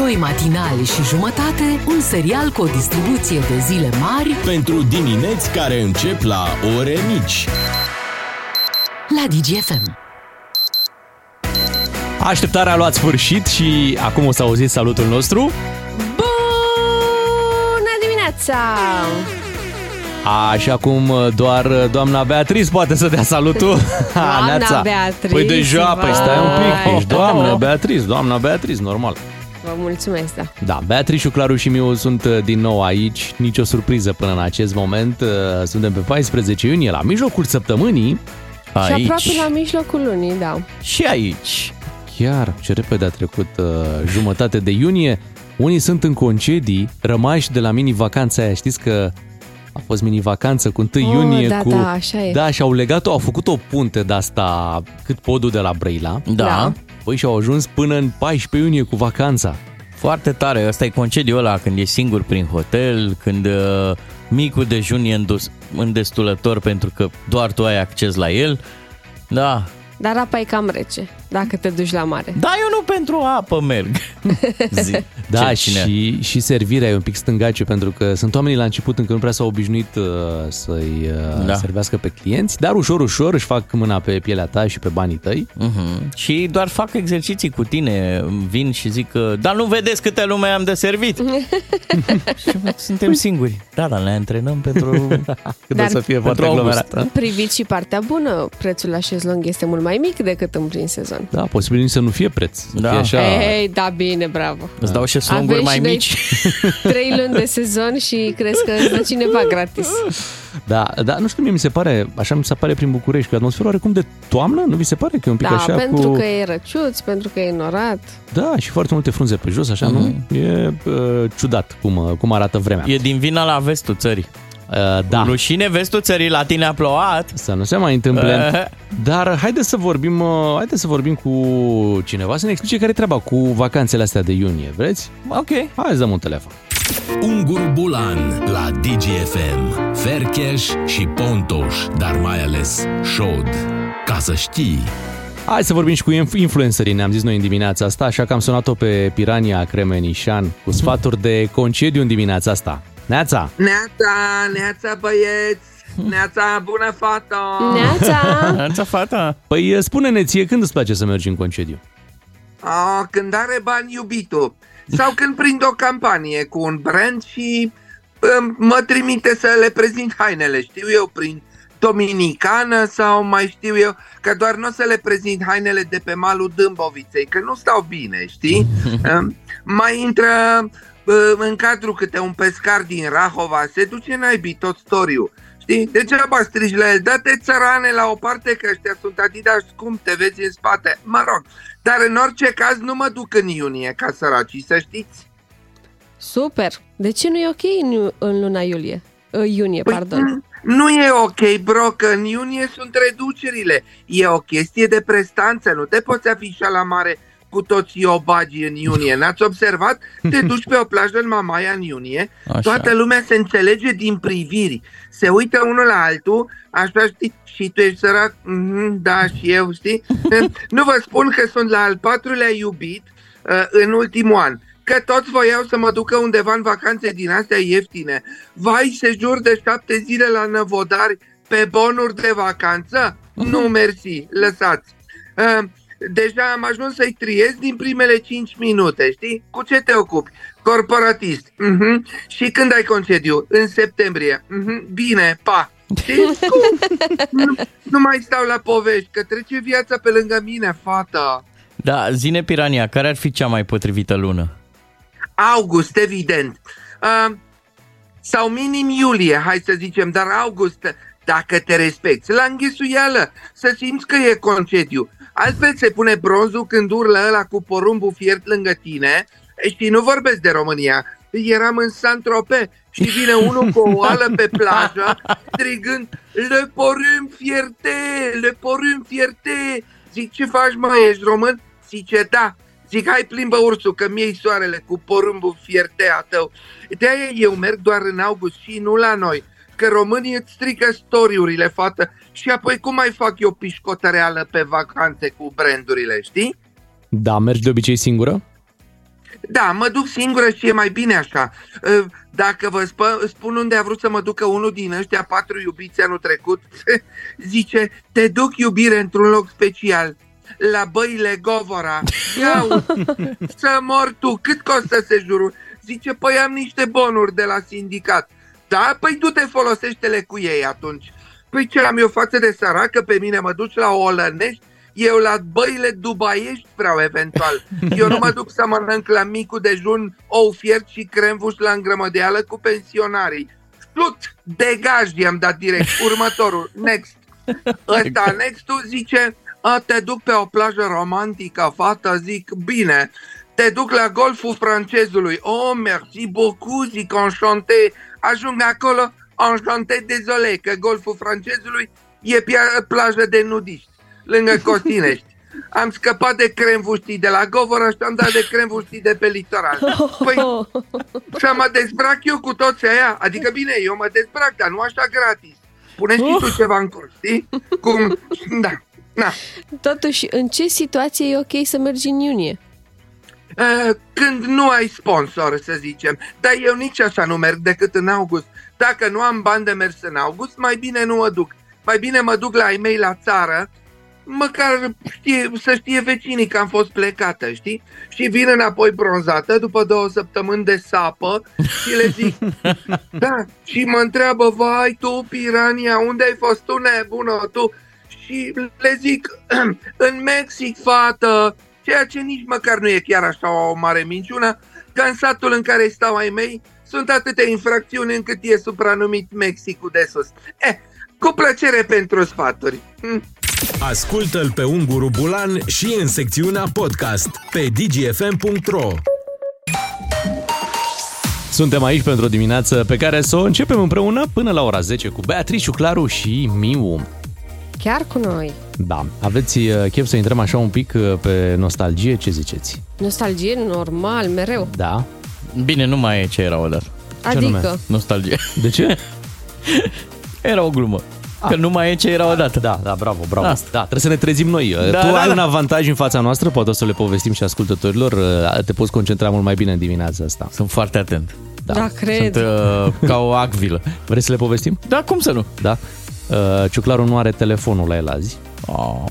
Doi matinali și jumătate, un serial cu o distribuție de zile mari Pentru dimineți care încep la ore mici. la DGFM. Așteptarea a luat sfârșit și acum o să auziți salutul nostru. Bună dimineața! Așa cum doar doamna Beatriz poate să dea salutul. Doamna Neața. Beatriz, Păi deja, păi stai un pic, vai. ești doamna Beatriz, doamna Beatriz, normal. Vă mulțumesc, da. Da, Beatrice, Claru și Miu sunt uh, din nou aici, nicio surpriză până în acest moment. Uh, Suntem pe 14 iunie, la mijlocul săptămânii. Și aproape la mijlocul lunii, da. Și aici. Chiar, ce repede a trecut uh, jumătate de iunie. Unii sunt în concedii, rămași de la mini-vacanța aia. Știți că a fost mini-vacanță cu 1 Oh, iunie. da, cu... da, așa e. Da, și au legat-o, au făcut o punte de asta cât podul de la Brăila. Da. Da. Păi și au ajuns până în 14 iunie cu vacanța. Foarte tare. Ăsta e concediul ăla când e singur prin hotel, când uh, micul dejun e îndus- îndestulător pentru că doar tu ai acces la el. Da. Dar apa e cam rece, dacă te duci la mare. Da, eu nu pentru apă merg. Zi. Da, Ce, cine? și, și servirea e un pic stângace pentru că sunt oamenii la început încă nu prea s-au obișnuit uh, să-i uh, da. Da. servească pe clienți, dar ușor, ușor își fac mâna pe pielea ta și pe banii tăi. Uh-huh. Și doar fac exerciții cu tine, vin și zic că, dar nu vedeți câte lume am de servit. și bă, suntem singuri. Da, dar ne antrenăm pentru... Când Dar o să fie foarte pentru august. aglomerat. Priviți și partea bună, prețul la șezlong este mult mai mic decât în plin sezon. Da, posibil nici să nu fie preț. Să Da. Fie așa... Ei, da, bine, bravo. Îți dau și slonguri Avem mai și noi mici. Trei luni de sezon și crezi că îți dă cineva gratis. Da, da, nu știu, mie mi se pare, așa mi se pare prin București, că atmosfera oarecum de toamnă, nu vi se pare că e un pic Da, așa pentru cu... că e răciuț, pentru că e norat. Da, și foarte multe frunze pe jos, așa, Mhm. nu? E uh, ciudat cum, uh, cum arată vremea. E din vina la vestul țării. Uh, da. Rușine vestul țării, la tine a plouat. Să nu se mai întâmple. Eh. Dar haide să vorbim, uh, haide să vorbim cu cineva să ne explice care e treaba cu vacanțele astea de iunie, vreți? Ok. Hai să dăm un telefon. Ungur Bulan la DGFM. Fercheș și Pontoș, dar mai ales Șod. Ca să știi... Hai să vorbim și cu inf- influencerii, ne-am zis noi în dimineața asta, așa că am sunat-o pe Pirania Cremenișan cu sfaturi de concediu în dimineața asta. Neața! Neața, neața băieți, neața bună fată. Neața! Neața fata. Păi spune-ne ție când îți place să mergi în concediu? A, când are bani iubitul. Sau când prind o campanie cu un brand și um, mă trimite să le prezint hainele, știu eu, prin Dominicană sau mai știu eu, că doar nu o să le prezint hainele de pe malul Dâmboviței, că nu stau bine, știi? Um, mai intră uh, în cadru câte un pescar din Rahova, se duce naibii tot storiu. Știi? Degeaba strigi la el, dă-te țărane la o parte că ăștia sunt Adidas scump, te vezi în spate. Mă rog, dar în orice caz nu mă duc în iunie ca săracii, să știți. Super! De ce nu e ok în, în luna iulie? Uh, Iunie, Păi, pardon. Nu e ok, bro, că în iunie sunt reducerile. E o chestie de prestanță, nu te poți afișa la mare cu toți obagii în iunie. N-ați observat? Te duci pe o plajă în Mamaia în iunie, Așa. toată lumea se înțelege din priviri. Se uită unul la altul, așa știi, și tu ești sărac, mm, da, și eu, știi? nu vă spun că sunt la al patrulea iubit uh, în ultimul an că toți voiau să mă ducă undeva în vacanțe din astea ieftine. Vai, sejur de șapte zile la Năvodari pe bonuri de vacanță? Nu, mersi, lăsați. Uh, deja am ajuns să-i triez din primele 5 minute, știi? Cu ce te ocupi? Corporatist. Uh-huh. Și când ai concediu? În septembrie. Uh-huh. Bine, pa. Știi? Cum? nu, nu mai stau la povești, că trece viața pe lângă mine, fata. Da, zine Pirania, care ar fi cea mai potrivită lună? August, evident. Uh, sau minim iulie, hai să zicem, dar august, dacă te respecti, la înghesuială, să simți că e concediu. Altfel se pune bronzul când urlă ăla cu porumbul fiert lângă tine. Știi, nu vorbesc de România. Eram în Saint-Tropez și vine unul cu o oală pe plajă, strigând Le porumb fierte, le porumb fierte. Zic, ce faci, mă, ești român? Zice, da. Zic, hai plimbă ursul, că mi soarele cu porumbul fiertea tău. De-aia eu merg doar în august și nu la noi. Că românii îți strică storiurile, fată, și apoi cum mai fac eu pișcotăreală pe vacanțe cu brandurile, știi? Da, mergi de obicei singură? Da, mă duc singură și e mai bine așa. Uh, Dacă vă spă, spun unde a vrut să mă ducă unul din ăștia patru iubiți anul trecut, zice, te duc iubire într-un loc special, la băile Govora. Iau, să mor tu, cât costă sejurul? Zice, păi am niște bonuri de la sindicat. Da, păi tu te folosește-le cu ei atunci. Păi ce am eu față de săracă, pe mine mă duci la Olănești, eu la băile dubaiești vreau eventual. Eu nu mă duc să mănânc la micul dejun ou fiert și cremvuș la îngrămădeală cu pensionarii. Slut, degaj, i-am dat direct. Următorul, next. Ăsta, nextul zice, a, te duc pe o plajă romantică, fată, zic, bine. Te duc la golful francezului. Oh, merci beaucoup, zic, enchanté. Ajung acolo, enchanté, désolé, că golful francezului e pia- plajă de nudiști, lângă Costinești. Am scăpat de cremvuștii de la Govora și am dat de cremvuștii de pe litoral. Păi, și mă dezbrac eu cu toți aia? Adică bine, eu mă dezbrac, dar nu așa gratis. Pune și tu ceva în curs, știi? Cum, da, da. Totuși, în ce situație e ok să mergi în iunie? Uh, când nu ai sponsor, să zicem. Dar eu nici așa nu merg decât în august. Dacă nu am bani de mers în august, mai bine nu mă duc. Mai bine mă duc la ai mei la țară, măcar știe, să știe vecinii că am fost plecată, știi? Și vin înapoi bronzată după două săptămâni de sapă și le zic, da, și mă întreabă, vai tu, pirania, unde ai fost tu, nebună, tu? Și le zic, în Mexic, fată, ceea ce nici măcar nu e chiar așa o mare minciună, că în satul în care stau ai mei sunt atâtea infracțiuni încât e supranumit Mexicul de sus. Eh, cu plăcere pentru sfaturi. Hm. Ascultă-l pe Unguru Bulan și în secțiunea podcast pe dgfm.ro Suntem aici pentru o dimineață pe care să o începem împreună până la ora 10 cu Beatrice, Claru și Miu. Chiar cu noi. Da, aveți uh, chef să intrăm așa un pic uh, pe nostalgie? Ce ziceți? Nostalgie normal, mereu. Da? Bine, nu mai e ce era odată. anume? Adică, Nostalgie. De ce? Era o glumă. Că nu mai e ce era odată. Da, da, bravo, bravo. Asta. Da, trebuie să ne trezim noi. Da, tu da, ai da. un avantaj în fața noastră, poate o să le povestim și ascultătorilor. Uh, Te poți concentra mult mai bine în dimineața asta. Sunt foarte atent. da, da cred. Sunt uh, ca o acvilă. Vrei să le povestim? Da, cum să nu? Da. Uh, Ciuclaru nu are telefonul la el azi. Oh.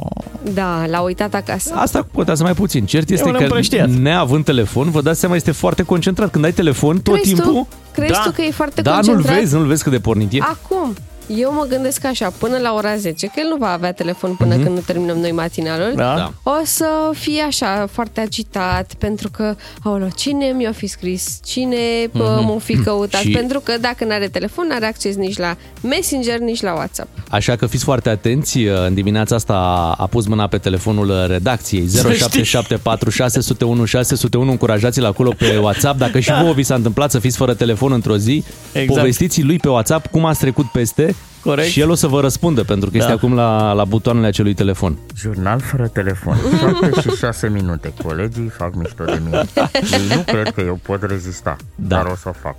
Da, l-a uitat acasă. Asta contează mai puțin. Cert este un că împrăștiat. neavând telefon, vă dați seama, este foarte concentrat. Când ai telefon, tot Crezi timpul... tu? Crezi Da. tu că e foarte Da, nu-l concentrat? vezi, nu-l vezi cât de pornit e. Acum, eu mă gândesc așa, până la ora 10, că el nu va avea telefon până Mhm. când nu terminăm noi matinalul, Da? Da. o să fie așa foarte agitat, pentru că, aolă, cine mi-a fi scris, cine mm m-a fi căutat, Mhm. Și- pentru că dacă nu are telefon, nu are acces nici la Messenger, nici la WhatsApp. Așa că fiți foarte atenți. În dimineața asta a pus mâna pe telefonul redacției 0774 601 601. Încurajați-l acolo pe WhatsApp. Dacă și vouă vi s-a întâmplat să fiți fără telefon într-o zi, Exact. povestiți lui pe WhatsApp cum ați trecut peste Corect. și el o să vă răspundă pentru că este Da. acum la, la butoanele acelui telefon. Jurnal fără telefon. 7 și 6 minute. Colegii fac mișto de mine. Ei nu cred că eu pot rezista, Da. dar o să o fac.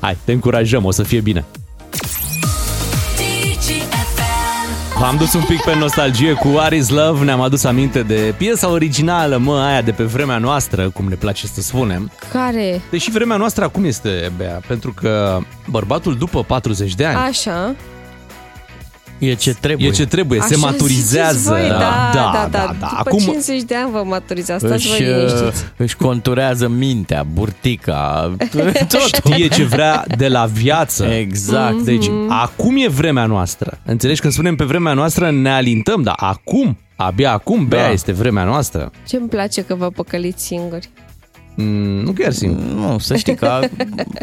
Hai, te încurajăm, o să fie bine. V-am dus un pic pe nostalgie cu What is Love, ne-am adus aminte de piesa originală, mă, aia de pe vremea noastră, cum ne place să spunem. Care? Deși vremea noastră acum este, Bea, pentru că bărbatul după 40 de ani Așa. E ce trebuie. e ce trebuie, se Așa maturizează. ziceți Voi, da, da, da, da. da. După Acum, 50 de ani vă maturizați, stați își, voi uh, liniștiți. își conturează mintea, burtica, tot. știe ce vrea de la viață. Exact. Deci, acum e vremea noastră. Înțelegi? Când spunem pe vremea noastră, ne alintăm, dar acum, abia acum, Bea, Da. este vremea noastră. Ce-mi place că vă păcăliți singuri. Mm, nu chiar simt. Nu, să știi că a-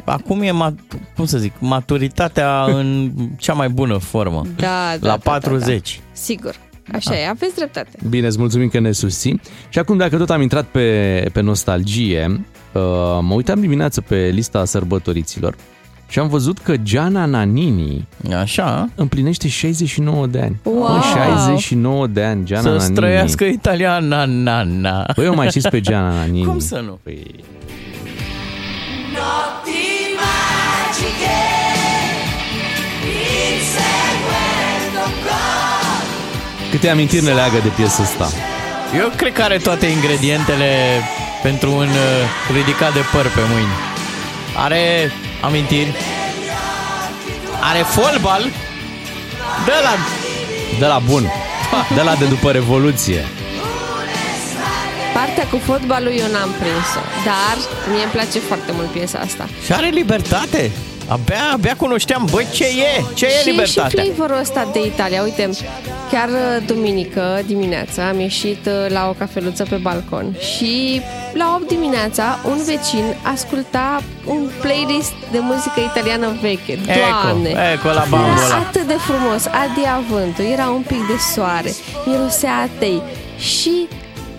acum e, ma, cum să zic, maturitatea în cea mai bună formă. Da, da, La da, 40. Da, da. Sigur. Așa e, aveți dreptate. Bine, îți mulțumim că ne susții. Și acum, dacă tot am intrat pe, pe nostalgie, uh, mă uitam dimineață pe lista sărbătoriților și am văzut că Gianna Nannini Așa, împlinește 69 de ani. Wow! Mă, 69 de ani, Gianna să Nannini. străiască italiana, na, na. Păi eu mai știți pe Gianna Nannini. Cum să nu? Păi, câte amintiri ne leagă de piesa asta. Eu cred că are toate ingredientele pentru un uh, ridicat de păr pe mâini. Are amintiri. Are fotbal. De la... De la bun. De la de după Revoluție. Partea cu fotbalul eu n-am prins-o, dar mie îmi place foarte mult piesa asta. Și are libertate. Abia, abia cunoșteam, băi, ce e? Ce e și, și libertatea? flavorul ăsta de Italia. Uite, chiar uh, duminică dimineața am ieșit uh, la o cafeluță pe balcon și la 8 dimineața un vecin asculta un playlist de muzică italiană veche. Doamne! Eco, eco la bambola. Era atât de frumos, adia vântul, era un pic de soare, mirosea tei și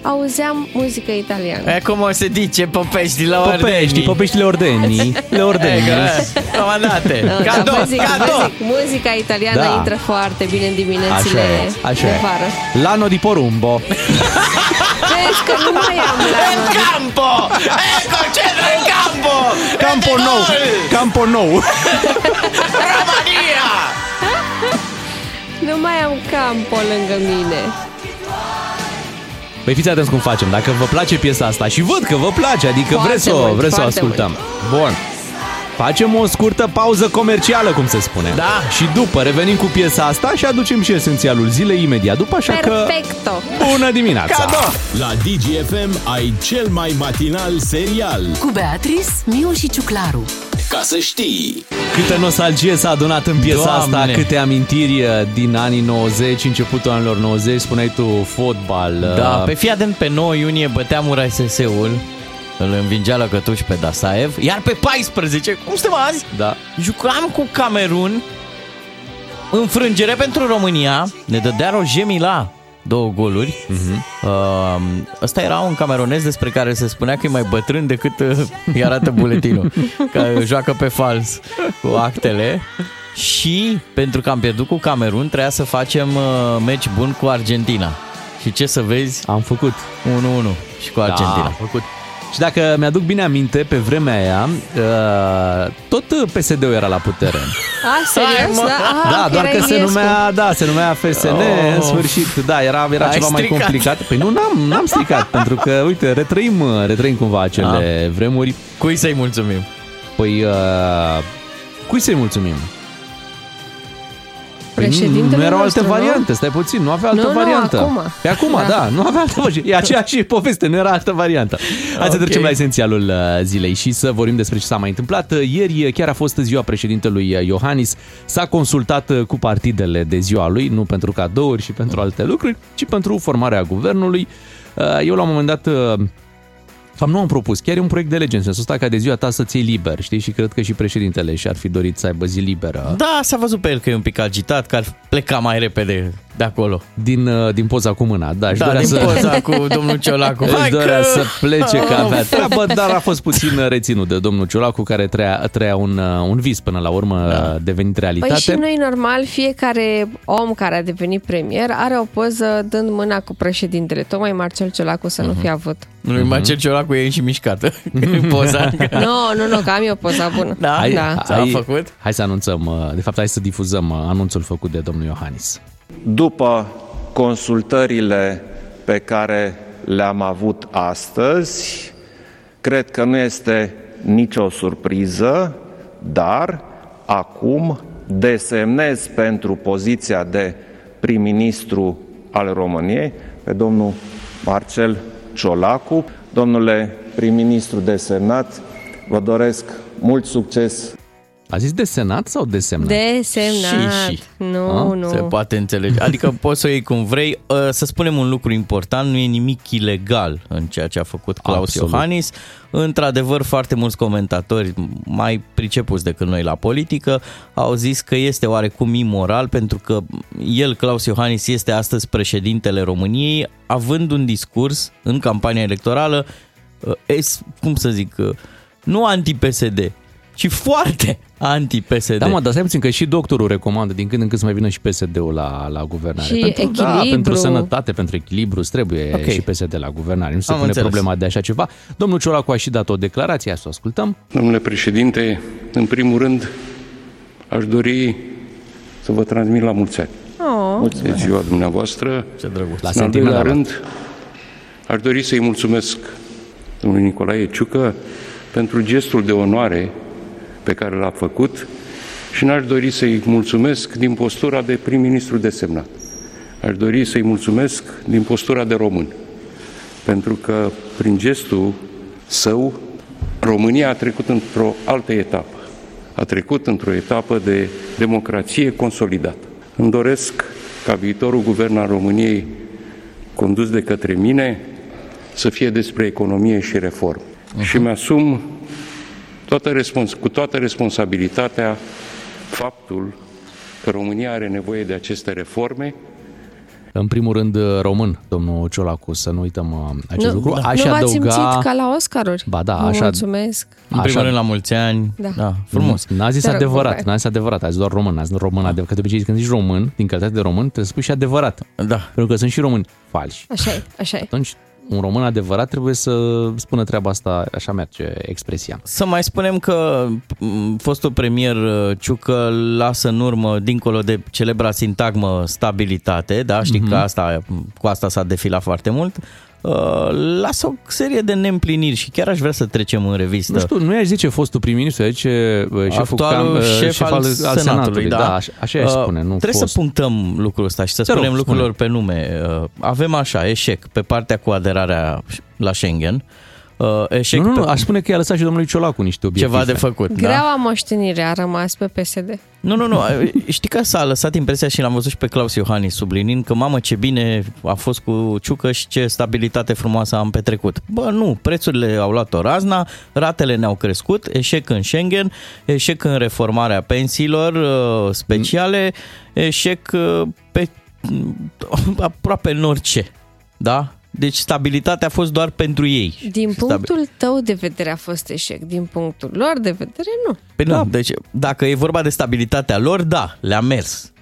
auzeam muzică italiană. E cum o se dice Popești la Popești, Ordenii. Popeștile Ordenii. Le Ordenii. Ecco, comandate. Da, Cadou, vă zic, vă cadou. zic, muzica italiană Da. intră foarte bine în Așa diminețile e, așa de e. vară. Lano di Porumbo. Vezi că nu mai am la El campo! Ecco, centro in campo! Campo E nou. gol! Campo nou. Romania! Nu mai am campo lângă mine. Păi fiți atenți cum facem. Dacă vă place piesa asta și văd că vă place, adică Foarte vreți să, o, mult, vreți să o foarte ascultăm. Bun. Facem o scurtă pauză comercială, cum se spune. Da. Și după revenim cu piesa asta și aducem și esențialul zilei imediat după, așa că Perfecto! bună dimineața! Cadou! La DGFM ai cel mai matinal serial. Cu Beatrice, Miu și Ciuclaru. Ca să știi! Câtă nostalgie s-a adunat în piesa Doamne! asta, câte amintiri uh, din anii 90, începutul anilor 90, spuneai tu fotbal. uh, Da, pe fii atent, pe 9 iunie bătea URSS-ul, îl învingea la cătuș pe Dasaev, iar pe 14, cum suntem azi? Da. Jucam cu Camerun, înfrângere pentru România, ne dădea Roger Mila două goluri. Uh-huh. Uh, ăsta era un cameronez despre care se spunea că e mai bătrân decât uh, îi arată buletinul, că joacă pe fals cu actele. Și pentru că am pierdut cu Camerun, trebuia să facem uh, meci bun cu Argentina. Și ce să vezi? Am făcut. 1-1 și cu Argentina. Da, am făcut. Și dacă mi-aduc bine aminte, pe vremea aia, uh, tot PSD-ul era la putere. A, serios? mă. Da, da, ah, doar că se Iliescu. numea, da, se numea FSN, Oh. în sfârșit, da, era, era Ai ceva mai stricat. complicat. Păi nu, n-am, n-am stricat, pentru că, uite, retrăim, retrăim cumva acele vremuri. Cui să-i mulțumim? Păi, uh, cui să-i mulțumim? Păi nu, Președintele nu erau alte nostru, nu? variante, stai puțin, nu avea altă Nu, nu, variantă. acum. Pe acum, da. Da. nu avea altă variantă. E aceeași poveste, nu era altă variantă. Hai să Ok. trecem la esențialul uh, zilei și să vorbim despre ce s-a mai întâmplat. Uh, Ieri uh, chiar a fost ziua președintelui uh, Iohannis. S-a consultat uh, cu partidele de ziua lui, nu pentru cadouri și pentru alte lucruri, ci pentru formarea guvernului. Uh, Eu la un moment dat uh, de fapt, nu am propus, chiar e un proiect de lege în sensul ăsta ca de ziua ta să-ți iei liber, știi? Și cred că și președintele și-ar fi dorit să aibă zi liberă. Da, s-a văzut pe el că e un pic agitat, că ar pleca mai repede de acolo. Din, uh, din poza cu mâna, da, își Da, dorea din să... poza cu domnul Ciolacu. Își Hai dorea că- să plece că avea treabă, dar a fost puțin reținut de domnul Ciolacu, care trăia, trăia un, uh, un vis până la urmă da. devenit realitate. Păi și noi, normal, fiecare om care a devenit premier are o poză dând mâna cu președintele. Tocmai Marcel Ciolacu să Mhm. nu fie avut. Nu, mm-hmm. Marcel Ciolacu e și mișcată în poza. Nu, nu, nu, că am eu poza bună. Da? Hai, Da. Ți-a făcut? Hai să anunțăm, uh, de fapt hai să difuzăm uh, anunțul făcut de domnul Iohannis. După consultările pe care le-am avut astăzi, cred că nu este nicio surpriză, dar acum desemnez pentru poziția de prim-ministru al României pe domnul Marcel Ciolacu. Domnule prim-ministru desemnat, vă doresc mult succes A zis de senat sau de semnat? Desemnat. Și, și. Nu, A? nu. Se poate înțelege. Adică poți să o iei cum vrei. Uh, Să spunem un lucru important, nu e nimic ilegal în ceea ce a făcut Claus Absolut. Iohannis. Într-adevăr, foarte mulți comentatori mai pricepuți decât noi la politică au zis că este oarecum imoral pentru că el, Claus Iohannis, este astăzi președintele României, având un discurs în campania electorală, uh, es, cum să zic, uh, nu anti-PSD, ci foarte anti-PSD. Da, mă, dar stai puțin că și doctorul recomandă din când în când să mai vină și PSD-ul la, la guvernare. Și pentru, Da, echilibru. pentru sănătate, pentru echilibru, îți trebuie Ok. și PSD la guvernare. Nu se Am pune înțeles. problema de așa ceva. Domnul Ciolacu a și dat o declarație, hai să o ascultăm. Domnule președinte, în primul rând aș dori să vă transmit la mulți ani. Oh. De ziua dumneavoastră. Ce drăguț. La În al doilea sentimental. rând, aș dori să-i mulțumesc domnului Nicolae Ciucă pentru gestul de onoare pe care l-a făcut și n-aș dori să-i mulțumesc din postura de prim-ministru desemnat. Aș dori să-i mulțumesc din postura de român, pentru că prin gestul său România a trecut într-o altă etapă. A trecut într-o etapă de democrație consolidată. Îmi doresc ca viitorul guvern al României condus de către mine să fie despre economie și reformă. Uh-huh. Și mi-asum toată respons- cu toată responsabilitatea faptul că România are nevoie de aceste reforme în primul rând român, domnul Ciolacu, să nu uităm uh, acest nu, lucru. Aș nu v-ați simțit ca la Oscaruri? Ba da, Vă așa... mulțumesc. În primul Așa. rând la mulți ani. Da. da frumos. N-a zis Te rog, adevărat, Bogdan. n-a zis adevărat, a zis doar român, n-a zis român adevărat. Că de obicei când zici român, din calitate de român, trebuie să spui și adevărat. Da. Pentru că sunt și români falși. Așa e, așa e. Atunci, un român adevărat trebuie să spună treaba asta, așa merge expresia. Să mai spunem că m, fostul premier uh, Ciucă lasă în urmă, dincolo de celebra sintagmă stabilitate, da, știi Mhm. că asta, cu asta s-a defilat foarte mult, uh, lasă o serie de neîmpliniri și chiar aș vrea să trecem în revistă. Nu știu, nu i-aș zice fostul prim-ministru, i-aș zice uh, șeful Actualul cam, uh, șef, al, al, Senatului, Senatului. da. da așa, așa i-aș Uh, spune, nu Trebuie fost. să punctăm lucrul ăsta și să Te rog, spunem spune. lucrurilor pe nume. Uh, Avem așa, eșec pe partea cu aderarea la Schengen, uh, eșec Nu, nu, nu, pe aș spune că i-a lăsat și domnului Ciolacu niște obiective. ceva de făcut. da? Greaua moștenire a rămas pe PSD. Nu, nu, nu. Știi că s-a lăsat impresia și l-am văzut și pe Claus Iohannis sublinind că mamă ce bine a fost cu Ciucă și ce stabilitate frumoasă am petrecut. Bă, nu, prețurile au luat o razna, ratele ne-au crescut, eșec în Schengen, eșec în reformarea pensiilor uh, speciale, eșec uh, pe aproape în orice. Da? Deci stabilitatea a fost doar pentru ei. Din Stabil- punctul tău de vedere a fost eșec, din punctul lor de vedere nu. Păi nu, deci dacă e vorba de stabilitatea lor, da, le-a mers.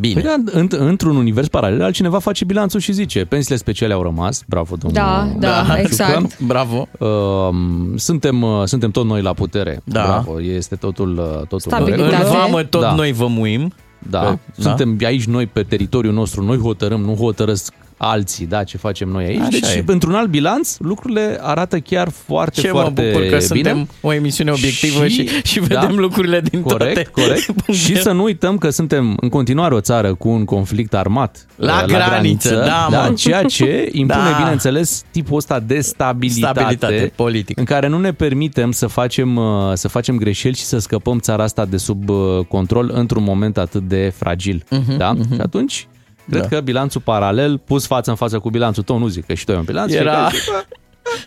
Bine. Păi da, înt- într-un univers paralel, altcineva face bilanțul și zice, pensiile speciale au rămas, bravo domnul Da, da, Ciucă. exact. Bravo. Um, suntem, uh, suntem tot noi la putere. Da. Bravo, este totul, uh, totul Stabilitate. în În regulă. vamă tot Da. noi vă muim. Da, Că- suntem aici noi pe teritoriul nostru, noi hotărâm, nu hotărăsc alții, da, ce facem noi aici. Așa deci, e. pentru un alt bilanț, lucrurile arată chiar foarte, Ce mă foarte bucur că bine. suntem o emisiune obiectivă și, și, vedem da, lucrurile din corect, toate corect. și să nu uităm că suntem în continuare o țară cu un conflict armat La uh, graniță, da, da, mă. ceea ce impune, Da. bineînțeles, tipul ăsta de stabilitate, Stabilitate politică. în care nu ne permitem să facem, uh, să facem greșeli și să scăpăm țara asta de sub uh, control într-un moment atât de fragil. Mhm, da? Și atunci, cred Da. că bilanțul paralel, pus față în față cu bilanțul tău, nu zic că și tu ai un bilanț, Era, fiecare zice,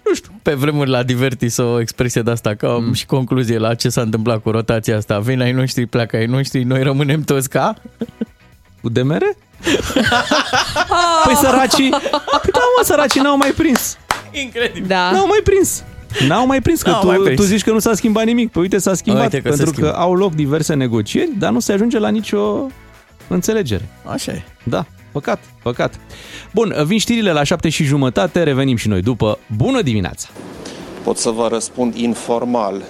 nu știu, pe vremuri la Divertis o expresie de asta, ca mm. și concluzie la ce s-a întâmplat cu rotația asta. Vin ai noștri, pleacă ai noștri, noi rămânem toți ca... Cu demere? păi săracii, păi da mă, săracii n-au mai prins. Incredibil. Da. N-au mai prins. N-au mai prins, că N-au tu, mai prins. tu zici că nu s-a schimbat nimic. Păi uite, s-a schimbat, Uite că se pentru schimbă. că au loc diverse negocieri, dar nu se ajunge la nicio înțelegere. Așa e. Da, păcat, păcat. Bun, vin știrile la șapte și jumătate, revenim și noi după. Bună dimineața! Pot să vă răspund informal.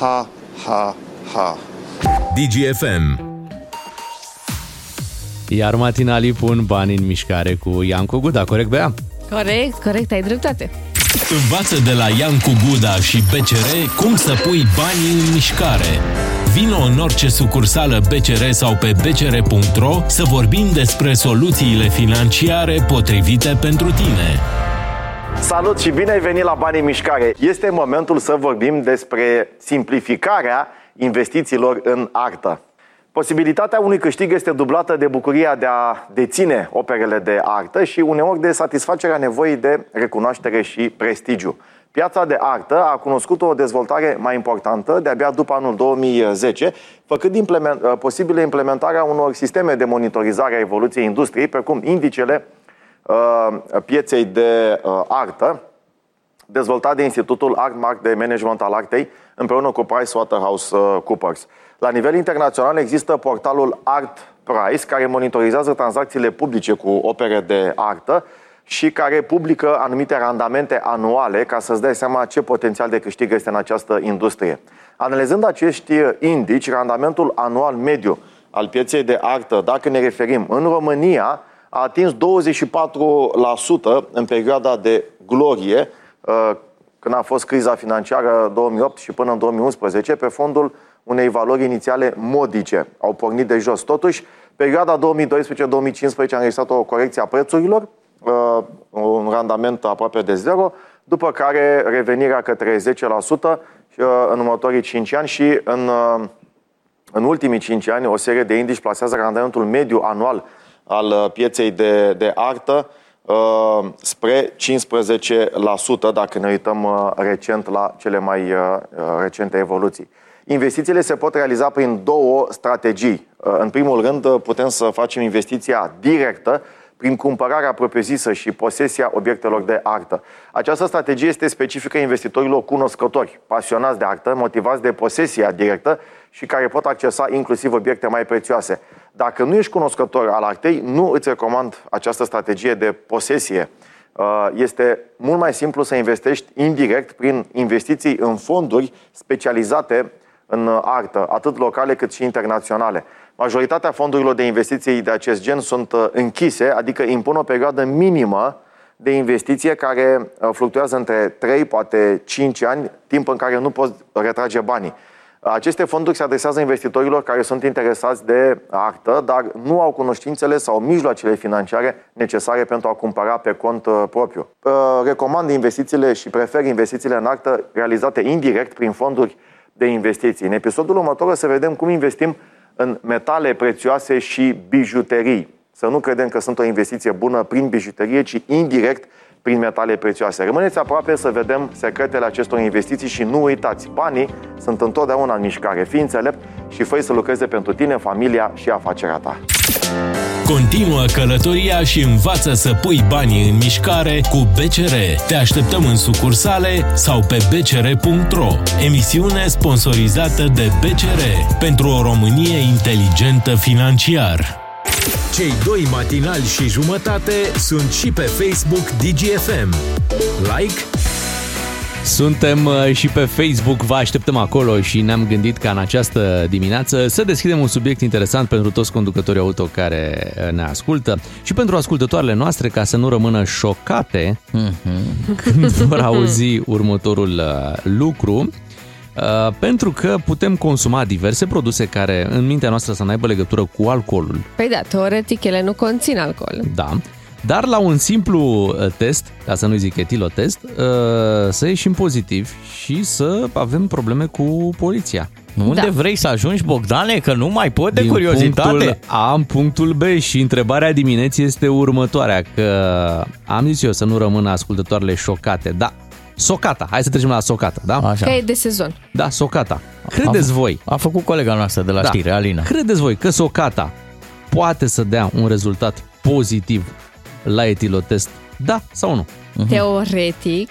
Ha, ha, ha. DGFM. Iar matinalii pun bani în mișcare cu Iancu Guda, corect, Bea? Corect, corect, ai dreptate. Învață de la Iancu Guda și BCR cum să pui banii în mișcare. Vino în orice sucursală BCR sau pe bcr.ro să vorbim despre soluțiile financiare potrivite pentru tine. Salut și bine ai venit la Banii în Mișcare. Este momentul să vorbim despre simplificarea investițiilor în artă. Posibilitatea unui câștig este dublată de bucuria de a deține operele de artă și uneori de satisfacerea nevoii de recunoaștere și prestigiu. Piața de artă a cunoscut o dezvoltare mai importantă de-abia după anul 2010, făcând implement, posibilă implementarea unor sisteme de monitorizare a evoluției industriei, precum indicele uh, pieței de uh, artă, dezvoltat de Institutul ArtMark de Management al Artei împreună cu PricewaterhouseCoopers. La nivel internațional există portalul Art Price, care monitorizează tranzacțiile publice cu opere de artă și care publică anumite randamente anuale ca să-ți dai seama ce potențial de câștig este în această industrie. Analizând acești indici, randamentul anual mediu al pieței de artă, dacă ne referim în România, a atins 24% în perioada de glorie, uh, când a fost criza financiară 2008 și până în 2011, pe fondul unei valori inițiale modice. Au pornit de jos. Totuși, perioada 2012-2015 a înregistrat o corecție a prețurilor, uh, un randament aproape de zero, după care revenirea către 10% uh, în următorii 5 ani și în, uh, în ultimii 5 ani o serie de indici plasează randamentul mediu anual al pieței de, de artă spre 15% dacă ne uităm recent la cele mai recente evoluții. Investițiile se pot realiza prin două strategii. În primul rând, putem să facem investiția directă prin cumpărarea propriu-zisă și posesia obiectelor de artă. Această strategie este specifică investitorilor cunoscători, pasionați de artă, motivați de posesia directă și care pot accesa inclusiv obiecte mai prețioase. Dacă nu ești cunoscător al artei, nu îți recomand această strategie de posesie. Uh, este mult mai simplu să investești indirect prin investiții în fonduri specializate în artă, atât locale cât și internaționale. Majoritatea fondurilor de investiții de acest gen sunt uh, închise, adică impun o perioadă minimă de investiție care uh, fluctuează între 3, poate 5 ani, timp în care nu poți retrage banii. Aceste fonduri se adresează investitorilor care sunt interesați de artă, dar nu au cunoștințele sau mijloacele financiare necesare pentru a cumpăra pe cont uh, propriu. Recomand investițiile și prefer investițiile în artă realizate indirect prin fonduri de investiții. În episodul următor o să vedem cum investim în metale prețioase și bijuterii. Să nu credem că sunt o investiție bună prin bijuterie, ci indirect prin metale prețioase. Rămâneți aproape să vedem secretele acestor investiții și nu uitați, banii sunt întotdeauna în mișcare. Fii înțelept și fă să lucreze pentru tine, familia și afacerea ta. Continuă călătoria și învață să pui banii în mișcare cu BCR. Te așteptăm în sucursale sau pe bcr.ro. Emisiune sponsorizată de BCR pentru o Românie inteligentă financiar. Cei doi matinali și jumătate sunt și pe Facebook DGFM. Like suntem uh, și pe Facebook, vă așteptăm acolo și ne-am gândit ca în această dimineață să deschidem un subiect interesant pentru toți conducătorii auto care uh, ne ascultă și pentru ascultătoarele noastre ca să nu rămână șocate mm-hmm. când vor auzi următorul uh, lucru. pentru că putem consuma diverse produse care în mintea noastră să n-aibă legătură cu alcoolul. Păi da, teoretic ele nu conțin alcool. Da. Dar la un simplu uh, test, ca să nu zic etilotest, uh, să ieșim pozitiv și să avem probleme cu poliția. Unde da. vrei să ajungi, Bogdane? Că nu mai pot de Din curiozitate. Punctul A în punctul B și întrebarea dimineții este următoarea, că am zis eu să nu rămână ascultătoarele șocate. Da, Socata. Hai să trecem la Socata, da? Așa. Că e de sezon. Da, Socata. Credeți a, voi... A făcut colega noastră de la da. știre, Alina. Credeți voi că Socata poate să dea un rezultat pozitiv la etilotest? Da sau nu? Uh-huh. Teoretic,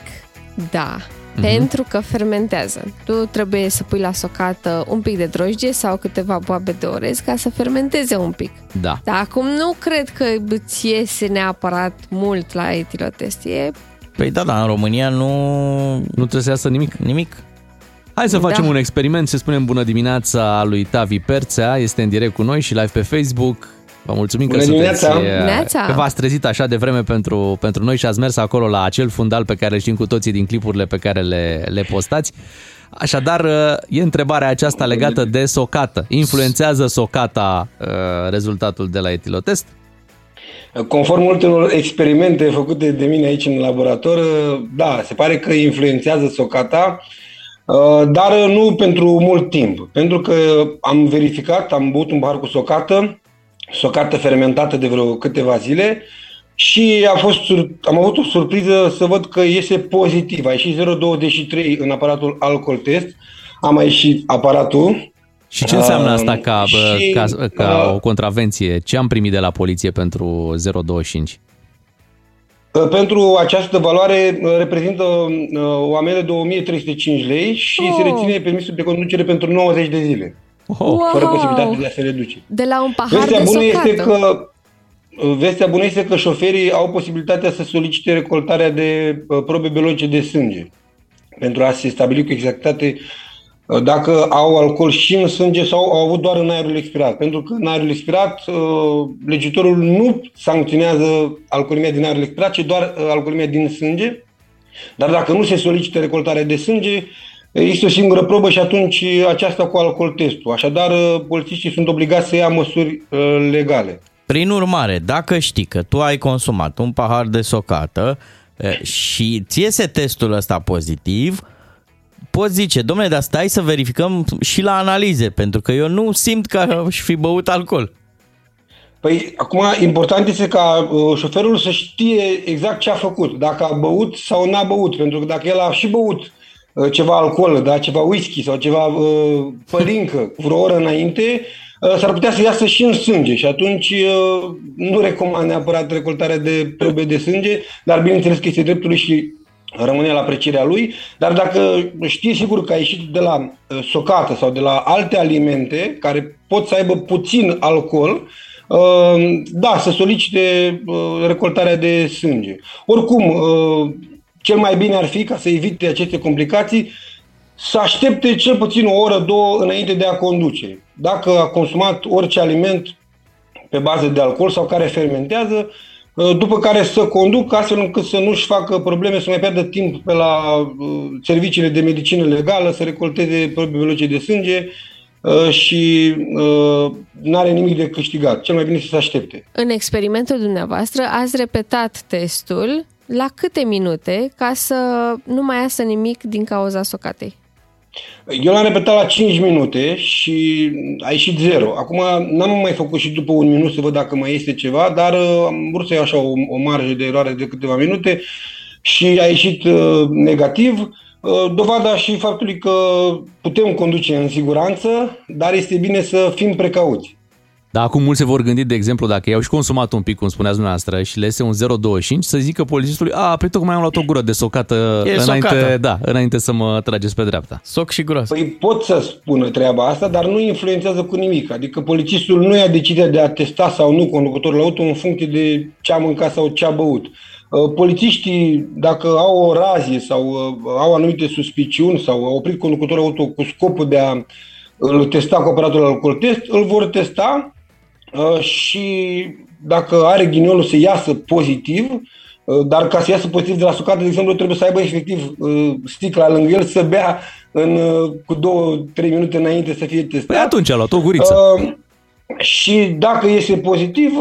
da. Uh-huh. Pentru că fermentează. Tu trebuie să pui la socată un pic de drojdie sau câteva boabe de orez ca să fermenteze un pic. Da. Dar acum nu cred că îți iese neapărat mult la etilotest. E... Păi da, dar în România nu... Nu trebuie să iasă nimic? Nimic. Hai să facem da. un experiment, să spunem bună dimineața lui Tavi Perțea, este în direct cu noi și live pe Facebook. Vă mulțumim Bună că dimineața. sunteți, că v-ați trezit așa de vreme pentru, pentru noi și ați mers acolo la acel fundal pe care îl știm cu toții din clipurile pe care le, le postați. Așadar, e întrebarea aceasta legată de socată. Influențează socata uh, rezultatul de la etilotest? Conform ultimelor experimente făcute de mine aici în laborator, da, se pare că influențează socata, uh, dar nu pentru mult timp. Pentru că am verificat, am băut un bar cu socată, socată fermentată de vreo câteva zile și a fost, am avut o surpriză să văd că iese pozitiv. A ieșit 0,23 în aparatul alcool test, am mai ieșit aparatul. Și ce înseamnă asta ca, și, ca, ca uh, o contravenție? Ce am primit de la poliție pentru 0,25? Pentru această valoare reprezintă o amendă de 1305 lei și oh. se reține permisul de conducere pentru 90 de zile. Oh. Wow. Fără posibilitatea de a se reduce. De la un pahar vestea de bună socată. este că Vestea bună este că șoferii au posibilitatea să solicite recoltarea de uh, probe biologice de sânge pentru a se stabili cu exactitate uh, dacă au alcool și în sânge sau au avut doar în aerul expirat. Pentru că în aerul expirat, uh, legiuitorul nu sancționează alcoolimia din aerul expirat, ci doar alcoolimia din sânge Dar dacă nu se solicită recoltarea de sânge, este o singură probă și atunci aceasta cu alcool testul. Așadar, polițiștii sunt obligați să ia măsuri uh, legale. Prin urmare, dacă știi că tu ai consumat un pahar de socată uh, și ți iese testul ăsta pozitiv, poți zice, domnule, dar stai să verificăm și la analize, pentru că eu nu simt că aș fi băut alcool. Păi, acum, important este ca uh, șoferul să știe exact ce a făcut, dacă a băut sau n-a băut, pentru că dacă el a și băut uh, ceva alcool, da, ceva whisky sau ceva uh, pălincă vreo oră înainte, uh, s-ar putea să iasă și în sânge și atunci uh, nu recomand neapărat recoltarea de probe de sânge, dar bineînțeles că este dreptul și rămâne la aprecierea lui, dar dacă știe sigur că a ieșit de la uh, socată sau de la alte alimente care pot să aibă puțin alcool, uh, da, să solicite uh, recoltarea de sânge. Oricum, cel mai bine ar fi, ca să evite aceste complicații, să aștepte cel puțin o oră, două înainte de a conduce. Dacă a consumat orice aliment pe bază de alcool sau care fermentează, Uh, după care să conduc astfel încât să nu-și facă probleme, să mai pierdă timp pe la uh, serviciile de medicină legală, să recolteze probe biologice de sânge uh, și nu are nimic de câștigat. Cel mai bine să se aștepte. În experimentul dumneavoastră ați repetat testul la câte minute ca să nu mai iasă nimic din cauza socatei? Eu l-am repetat la 5 minute și a ieșit 0. Acum n-am mai făcut și după un minut să văd dacă mai este ceva, dar uh, am vrut să iau așa o, o marjă de eroare de câteva minute și a ieșit uh, negativ. Uh, dovada și faptului că putem conduce în siguranță, dar este bine să fim precauți. Dar acum mulți se vor gândi, de exemplu, dacă i-au și consumat un pic, cum spuneați dumneavoastră, și le este un 0,25, să zică polițistului, a, pe tocmai am luat o gură de socată, E înainte, socată. Da, înainte să mă trageți pe dreapta. Soc și gros. Păi pot să spună treaba asta, dar nu influențează cu nimic. Adică polițistul nu ia decizia de a testa sau nu conducătorul auto în funcție de ce a mâncat sau ce a băut. Uh, Polițiștii, dacă au o razie sau uh, au anumite suspiciuni sau au oprit conducătorul auto cu scopul de a îl testa cu aparatul alcool test, îl vor testa Uh, și dacă are ghiniolul să iasă pozitiv, uh, dar ca să iasă pozitiv de la sucată, de exemplu, trebuie să aibă efectiv uh, sticla lângă el să bea în, cu două, trei minute înainte să fie testat. Păi atunci a luat o guriță. Uh, și dacă este pozitiv,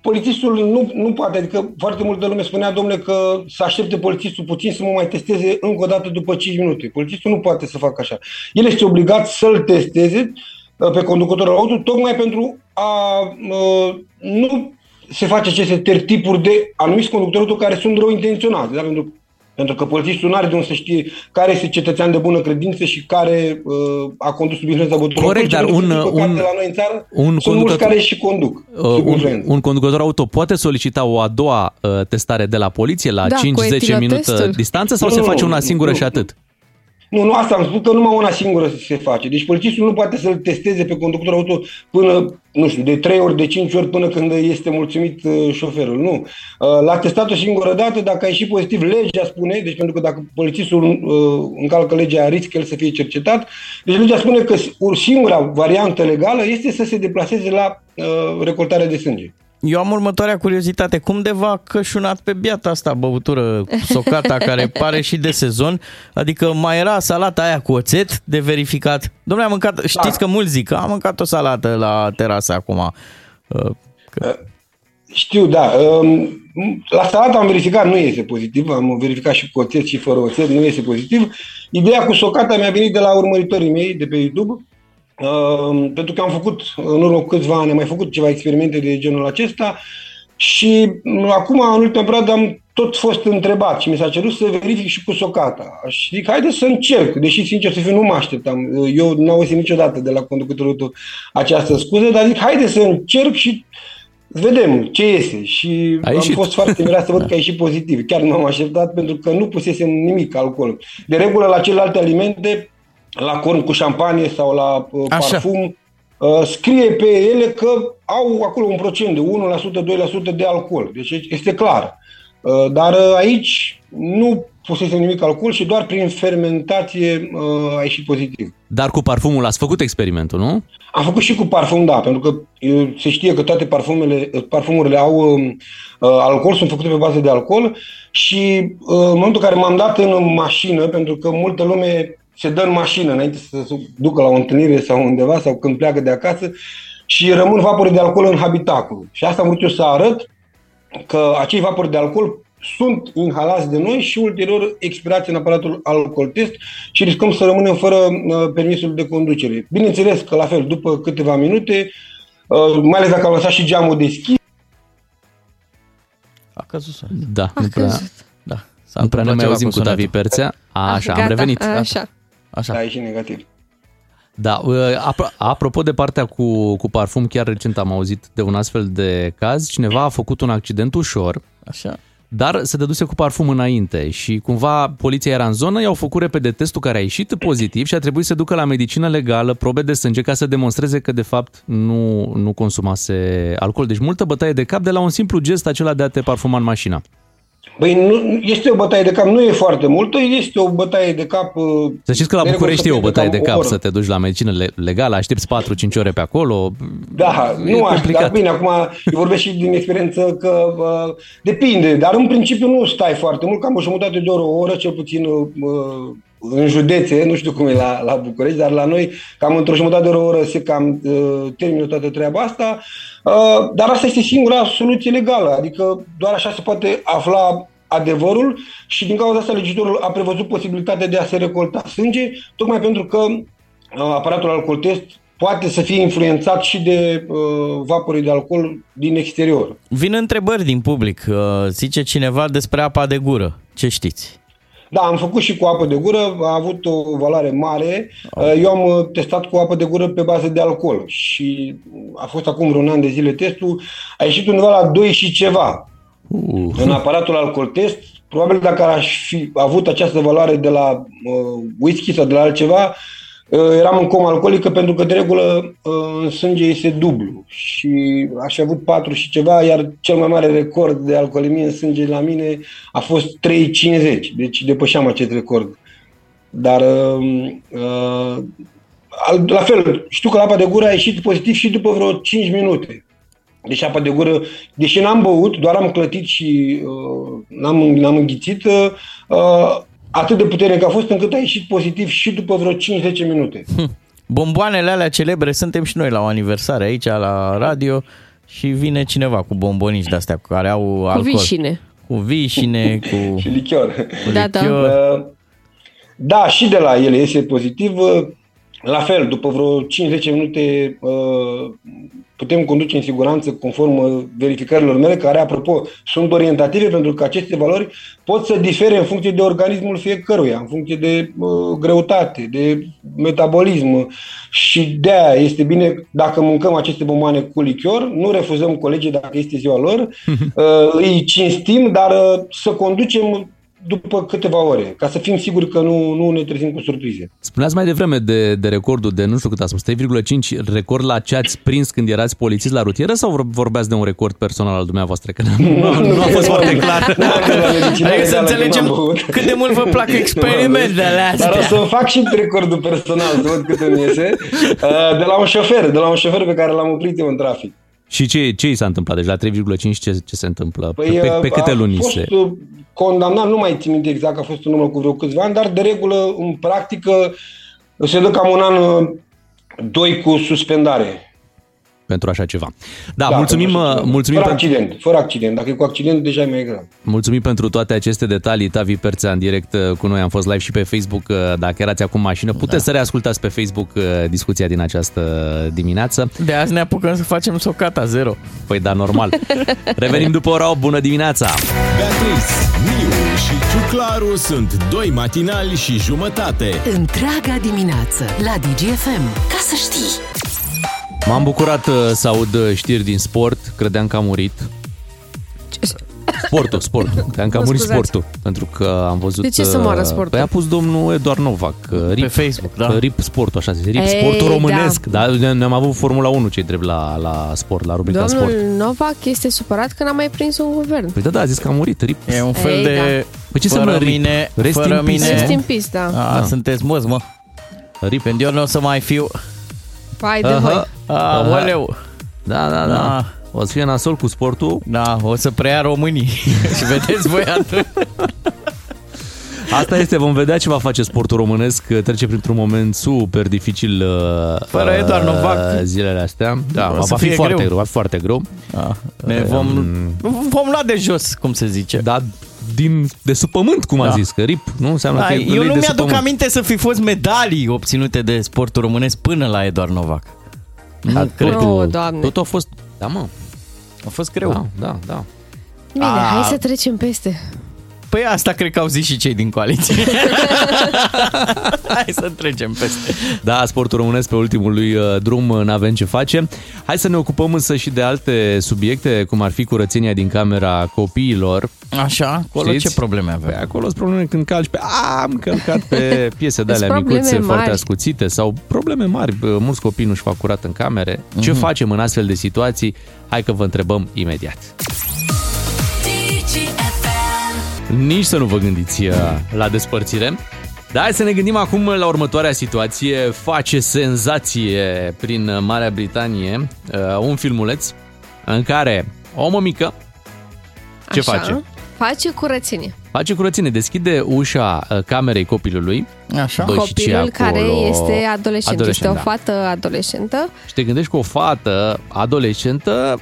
polițistul nu, nu poate, adică foarte multă lume spunea, domnule, că să aștepte polițistul puțin să mă mai testeze încă o dată după 5 minute. Polițistul nu poate să facă așa. El este obligat să-l testeze pe conducătorul auto, tocmai pentru a uh, nu se face aceste tertipuri de anumiți conducători auto care sunt rău intenționați. Da? Pentru, pentru că polițistul nu are de unde să știe care este cetățean de bună credință și care uh, a condus sub influența băuturilor. Corect, dar un, un, un, la noi în țară un sunt mulți care și conduc. Uh, un, un conducător auto poate solicita o a doua uh, testare de la poliție la Da, cu 5-10 etilotestul. minute distanță sau Nu, se nu, face nu, una nu, singură nu. și atât? Nu, nu, asta am spus că numai una singură se face. Deci polițistul nu poate să-l testeze pe conductorul auto până, nu știu, de 3 ori, de 5 ori până când este mulțumit uh, șoferul. Nu. Uh, L-a testat o singură dată, dacă a ieșit pozitiv, legea spune, deci pentru că dacă polițistul uh, încalcă legea, riscă el să fie cercetat, deci legea spune că o singura variantă legală este să se deplaseze la uh, recoltarea de sânge. Eu am următoarea curiozitate. Cum de v-a cășunat pe biata asta băutură socata care pare și de sezon? Adică mai era salata aia cu oțet de verificat. Domnule, am mâncat, știți că mulți zic că am mâncat o salată la terasă acum. Uh, Că... Știu, da. Um, La salată am verificat, nu este pozitiv. Am verificat și cu oțet și fără oțet, nu este pozitiv. Ideea cu socata mi-a venit de la urmăritorii mei de pe YouTube, um, pentru că am făcut, în urmă cu câțiva ani, am mai făcut ceva experimente de genul acesta și m, acum, în ultima perioadă, am tot fost întrebat și mi s-a cerut să verific și cu socata. Și zic, haide să încerc, deși, sincer să fiu, nu mă așteptam. Eu nu auzit niciodată de la conducătorul tău această scuză, dar zic, haide să încerc și vedem ce iese. Și A am ieșit. fost foarte mirat să văd că a ieșit pozitiv. Chiar nu m-am așteptat pentru că nu pusesem nimic alcool. De regulă, la celelalte alimente, la corn cu șampanie sau la uh, Așa. parfum, uh, scrie pe ele că au acolo un procent de 1%, 2% de alcool. Deci este clar. Uh, Dar uh, aici nu pusese nimic alcool și doar prin fermentație uh, a ieșit pozitiv. Dar cu parfumul ați făcut experimentul, nu? Am făcut și cu parfum, da, pentru că uh, se știe că toate parfumele, uh, parfumurile au uh, alcool, sunt făcute pe bază de alcool și uh, în momentul în care m-am dat în mașină, pentru că multă lume se dă în mașină înainte să se ducă la o întâlnire sau undeva sau când pleacă de acasă și rămân vapori de alcool în habitacul. Și asta am vrut eu să arăt că acei vapori de alcool sunt inhalați de noi și ulterior expirați în aparatul alcool test și riscăm să rămânem fără uh, permisul de conducere. Bineînțeles că la fel, după câteva minute, uh, mai ales dacă am lăsat și geamul deschis, A căzut să... Da, A nu prea, căzut. Da. S-a nu prea ne întâmplat mai ceva auzim cu cu David sunetul. Perțea. A, așa, Gata, am revenit. Așa. Așa. da, e și negativ. Da, uh, apro- apropo de partea cu, cu parfum, chiar recent am auzit de un astfel de caz. Cineva a făcut un accident ușor, Așa. dar se dăduse cu parfum înainte și cumva poliția era în zonă, i-au făcut repede testul care a ieșit pozitiv și a trebuit să ducă la medicină legală probe de sânge ca să demonstreze că de fapt nu, nu consumase alcool. Deci multă bătaie de cap de la un simplu gest acela de a te parfuma în mașină. Băi, nu, este o bătaie de cap, nu e foarte multă, este o bătaie de cap... uh, Să știți că la de regulă București să e o fie bătaie de cam o cap oră. să te duci la medicină le- legală, aștepți 4-5 ore pe acolo. Da, E nu aș, complicat. dar bine, acum eu vorbesc și din experiență că uh, depinde, dar în principiu nu stai foarte mult, cam o jumătate de oră, o oră, cel puțin uh, în județe, nu știu cum e la, la București, dar la noi cam într-o jumătate de oră, o oră se cam uh, termină toată treaba asta, uh, dar asta este singura soluție legală, adică doar așa se poate afla adevărul și din cauza asta legislatorul a prevăzut posibilitatea de a se recolta sânge, tocmai pentru că uh, aparatul alcool test poate să fie influențat și de uh, vapori de alcool din exterior. Vin întrebări din public. Uh, Zice cineva despre apa de gură. Ce știți? Da, am făcut și cu apă de gură, a avut o valoare mare. Uh, Eu am uh, testat cu apă de gură pe bază de alcool și a fost acum vreun an de zile testul, a ieșit undeva la 2 și ceva. Uh. În aparatul alcool test, probabil dacă aș fi avut această valoare de la uh, whisky sau de la altceva, uh, eram în coma alcoolică pentru că de regulă uh, în sânge este dublu și aș fi avut 4 și ceva, iar cel mai mare record de alcoolemie în sânge la mine a fost 3,50, deci depășeam acest record. Dar uh, uh, al- la fel, știu că la apa de gură a ieșit pozitiv și după vreo 5 minute. Deci apa de gură, deși n-am băut, doar am clătit și uh, n-am, n-am înghițit, uh, uh, atât de puternic a fost încât a ieșit pozitiv și după vreo 5-10 minute. Bomboanele alea celebre, suntem și noi la o aniversare aici la radio și vine cineva cu bombonici de-astea care au Cu alcool. vișine. Cu vișine, cu... și lichior. cu Da, da. lichior. Uh, Da, și de la ele este pozitiv. Uh, La fel, după vreo 5-10 minute uh, putem conduce în siguranță conform uh, verificărilor mele, care, apropo, sunt orientative pentru că aceste valori pot să difere în funcție de organismul fiecăruia, în funcție de uh, greutate, de metabolism. Și de aia este bine dacă mâncăm aceste bomboane cu lichior, nu refuzăm colegii dacă este ziua lor, uh, îi cinstim, dar uh, să conducem după câteva ore, ca să fim siguri că nu, nu ne trezim cu surprize. Spuneați mai devreme de, de recordul de, nu știu cât a spus, 3,5 record la ce ați prins când erați polițist la rutieră sau vor- vorbeați de un record personal al dumneavoastră? Că nu, nu, nu a fost foarte clar. Adică să înțelegem cât de mult vă plac experimentele astea. Dar o să fac și recordul personal, să văd cât îmi iese, uh, de la un șofer, de la un șofer pe care l-am oprit eu în trafic. Și ce, ce i s-a întâmplat? Deci la 3,5 ce, ce se întâmplă? Păi, pe, pe uh, câte a luni fost se... uh, condamnat, nu mai țin minte exact că a fost un număr cu vreo câțiva ani, dar de regulă, în practică, se dă cam un an, uh, doi cu suspendare. Pentru așa ceva. Da, mulțumim, pentru așa ceva. mulțumim, Fără pentru, accident, fără accident. Dacă e cu accident, deja e mai grav. mulțumim pentru toate aceste detalii. Tavi Perțea în direct uh, cu noi. Am fost live și pe Facebook. uh, Dacă erați acum în mașină, puteți da. să reascultați pe Facebook uh, discuția din această dimineață. De azi ne apucăm să facem socata zero. Păi da, normal. Revenim după ora 8. Bună dimineața! Beatrice, Miu și Ciuclaru sunt doi matinali și jumătate. Întreaga dimineață la DGFM. Ca să știi. M-am bucurat uh, să aud uh, știri din sport. Credeam că a murit. Sportul, sportul. Cam că a Mă murit scuzați. sportul. Pentru că am văzut... De ce să moară uh, sportul? Păi a pus domnul Eduard Novac. uh, RIP, Pe Facebook, da. uh, RIP sportul, așa zis. RIP Ei, sportul da. românesc. Da. da. Ne-am avut Formula 1 cei drept la, la sport, la rubrica Domnul sport. Novak este supărat că n-a mai prins un guvern. Păi da, da, a zis că a murit. RIP. E un fel Ei, de... da. Păi ce fără înseamnă RIP? mine, Rest fără in peace, mine... Rest in peace, da. A, Da. sunteți măzi, mă. RIP. Când eu nu o să mai fiu... Hai de voi. A, Aha. oleu. Da, da, da. Da. O să fie nasol cu sportul. Da, o să preia românii. Și vedeți voi atunci. Asta este, vom vedea ce va face sportul românesc. Trece printr-un moment super dificil uh, Fără uh, Eduard Novac. zilele astea. Da, O va să fi fie foarte greu. greu. va fi foarte greu. Da. Ne vom, vom lua de jos, cum se zice. Da, din, de sub pământ, cum a Da. zis, că RIP, nu înseamnă Da, că e eu de nu sub mi-aduc pământ. aminte să fi fost medalii obținute de sportul românesc până la Eduard Novac. Nu cred. Oh, Doamne. Totul a fost, da mă, A fost greu. da, da, da. Bine, A. hai să trecem peste. Păi asta cred că au zis și cei din coaliție. Hai să trecem peste. Da, sportul românesc pe ultimul lui uh, drum uh, n-avem ce face. Hai să ne ocupăm însă și de alte subiecte, cum ar fi curățenia din camera copiilor. Așa, acolo Știți? ce probleme avem? Pe acolo sunt probleme când calci pe... A, am călcat pe piese de alea Sunt probleme micuțe, foarte mari. ascuțite sau probleme mari. Bă, Mulți copii nu-și fac curat în camere. Ce Mhm. facem în astfel de situații? Hai că vă întrebăm imediat. Nici să nu vă gândiți uh, la despărțire. Dar hai să ne gândim acum la următoarea situație. Face senzație prin Marea Britanie uh, un filmuleț în care o mămică ce Așa. face? Face curățenie. Face curățenie, deschide ușa uh, camerei copilului. Așa. Bă, și ce Copilul e care acolo? este adolescent, este o da. fată adolescentă. Și te gândești că o fată adolescentă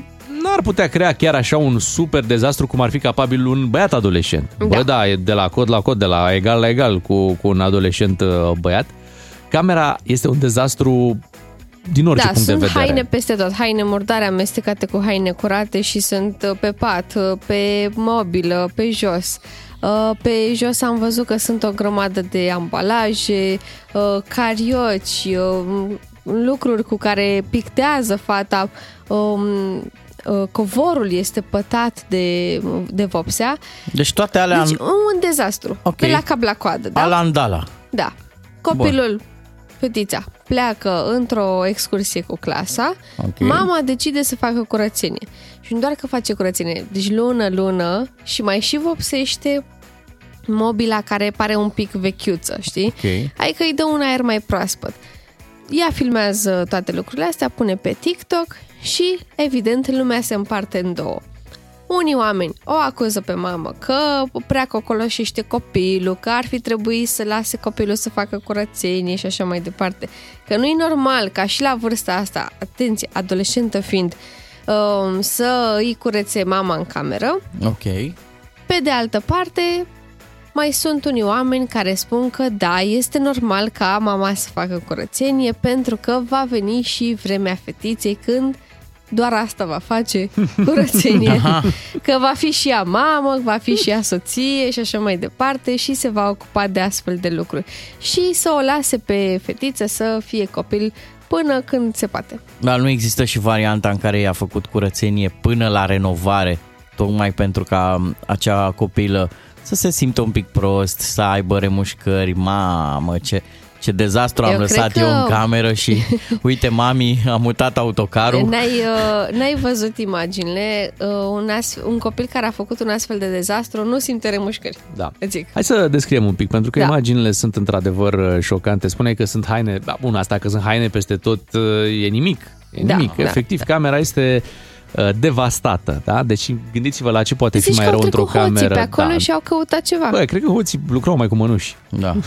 n-ar putea crea chiar așa un super dezastru cum ar fi capabil un băiat adolescent. Da. Bă, da, e de la cod la cod, de la egal la egal cu, cu un adolescent uh, băiat. Camera este un dezastru din orice da, punct sunt de vedere. haine peste tot, haine murdare amestecate cu haine curate și sunt uh, pe pat, uh, pe mobilă, pe jos. Uh, Pe jos am văzut că sunt o grămadă de ambalaje, uh, carioci, uh, lucruri cu care pictează fata. um, uh, Covorul este pătat de, de vopsea. Deci toate alea Deci în un dezastru. Ok. Pe la cap la coadă, da? alandala. Da. Copilul, fetița, pleacă într-o excursie cu clasa, Ok. mama decide să facă curățenie. Și nu doar că face curățenie, deci lună, lună și mai și vopsește mobila care pare un pic vechiuță, știi? Ok. Adică îi dă un aer mai proaspăt. Ea filmează toate lucrurile astea, pune pe TikTok și, evident, lumea se împarte în două. Unii oameni o acuză pe mamă că prea cocoloșește copilul, că ar fi trebuit să lase copilul să facă curățenie și așa mai departe. Că nu e normal ca și la vârsta asta, atenție, adolescentă fiind, um, să îi curețe mama în cameră. Ok. Pe de altă parte, mai sunt unii oameni care spun că da, este normal ca mama să facă curățenie pentru că va veni și vremea fetiței când doar asta va face curățenie. Aha. că va fi și ea mamă, va fi și ea soție și așa mai departe și se va ocupa de astfel de lucruri. Și să o lase pe fetiță să fie copil până când se poate. Dar nu există și varianta în care i-a făcut curățenie până la renovare, tocmai pentru ca acea copilă să se simtă un pic prost, să aibă remușcări, mamă, ce, ce dezastru am Eu lăsat cred eu că- în cameră și uite, mami, a mutat autocarul. N-ai, uh, n-ai văzut imaginile. Uh, un, as, un copil care a făcut un astfel de dezastru nu simte remușcări. Da. Îți zic. Hai să descriem un pic, pentru că Da. imaginile sunt într-adevăr uh, șocante. Spune că sunt haine, da, bun, asta că sunt haine peste tot uh, e nimic. E Da, nimic. da, Efectiv, camera este uh, devastată, da? Deci gândiți-vă la ce poate fi Zici mai că rău au într-o trecut hoții cameră. pe acolo da. și au căutat ceva. Bă, cred că hoții lucrau mai cu mănuși. Da.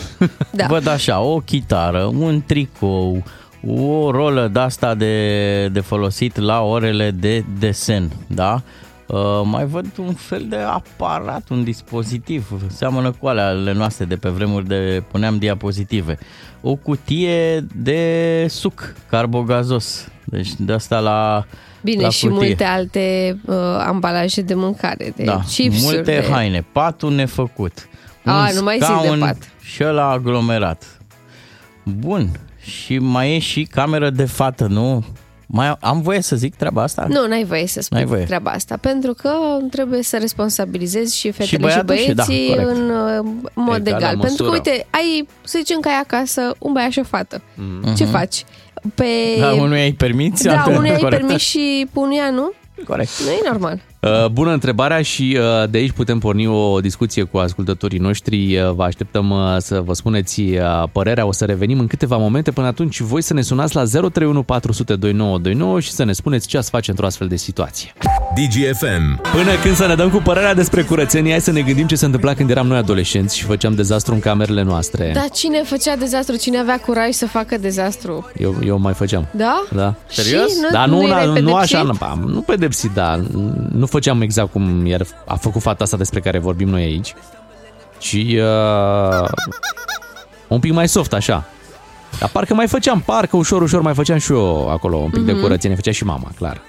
Da. Văd așa, o chitară, un tricou, o rolă de asta de, de folosit la orele de desen, da? Uh, mai văd un fel de aparat, un dispozitiv, seamănă cu alea noastre de pe vremuri de puneam diapozitive. O cutie de suc carbogazos, deci de asta la Bine, la și cutie. multe alte uh, ambalaje de mâncare, de da, chipsuri. multe de... haine, patul nefăcut. A, un nu mai zic de scaun pat. Și ăla aglomerat. Bun. Și mai e și cameră de fată, nu? Mai am voie să zic treaba asta? Nu, n-ai voie să spui N-ai voie. treaba asta, pentru că trebuie să responsabilizezi și fetele și, băiatul și- da, băieții corect. în uh, mod Egală egal. Pentru că, măsură. uite, ai, să zicem că ai acasă un băiat și o fată. Mhm. Ce faci? Pe... Da, unuia îi permiți, Da, altă- unuia ai corect. permis și pe unuia nu? Corect. Nu e normal. Uh, Bună întrebarea și uh, de aici putem porni o discuție cu ascultătorii noștri. Uh, Vă așteptăm uh, să vă spuneți uh, părerea. O să revenim în câteva momente. Până atunci, voi să ne sunați la 031 400 2929 și să ne spuneți ce ați face într-o astfel de situație. DGFM. Până când să ne dăm cu părerea despre curățenie, hai să ne gândim ce se întâmpla când eram noi adolescenți și făceam dezastru în camerele noastre. Dar cine făcea dezastru? Cine avea curaj să facă dezastru? Eu, eu mai făceam. Da? Da. Serios? Și nu- Dar nu, nu nu, erai nu, pedepsit? așa, nu, am- nu pedepsit, da. Nu făceam exact cum iar a făcut fata asta despre care vorbim noi aici, ci uh, un pic mai soft, așa. Dar parcă mai făceam, parcă ușor, ușor mai făceam și eu acolo un pic de Mhm. curățenie, făcea și mama, clar.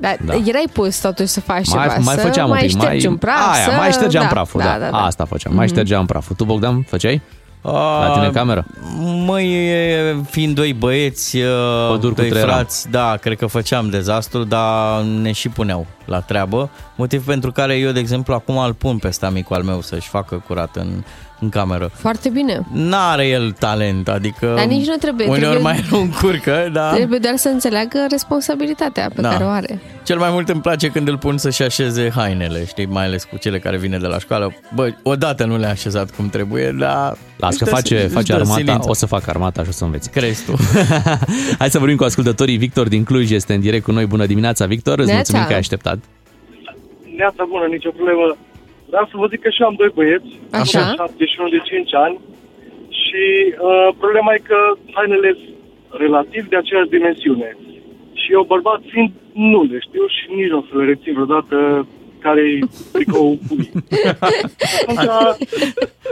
Dar Da. erai pus totuși să faci Mai, ceva, mai să făceam mai un pic, mai, ștergi un praf, aia, să... mai ștergeam da, praful, da, da, da. Asta făceam, mai Mhm. ștergeam praful. Tu, Bogdan, făceai? La tine în cameră? Măi, e, fiind doi băieți, Păduri cu doi trei frați, da, cred că făceam dezastru, dar ne și puneau la treabă. Motiv pentru care eu, de exemplu, acum îl pun pe amicul al meu să-și facă curat în, în cameră. Foarte bine. N-are el talent, adică Dar nici nu trebuie, uneori trebuie- mai nu încurcă, da. Trebuie doar să înțeleagă responsabilitatea pe Da. care o are. Cel mai mult îmi place când îl pun să-și așeze hainele, știi, mai ales cu cele care vine de la școală. Bă, odată nu le-a așezat cum trebuie, dar... Las că își dă- face, își face dă armata, silință. o să fac armata și o să înveți. Crezi tu. Hai să vorbim cu ascultătorii. Victor din Cluj este în direct cu noi. Bună dimineața, Victor. Îți Neața. mulțumim că ai așteptat. Neața bună, nicio problemă. Vreau să vă zic că și eu am doi băieți, Așa. 7 și unul de 5 ani și uh, problema e că hainele sunt relativ de aceeași dimensiune. Și eu, bărbat fiind, nu le știu și nici nu o să le rețin vreodată care-i tricoul pui. Atunci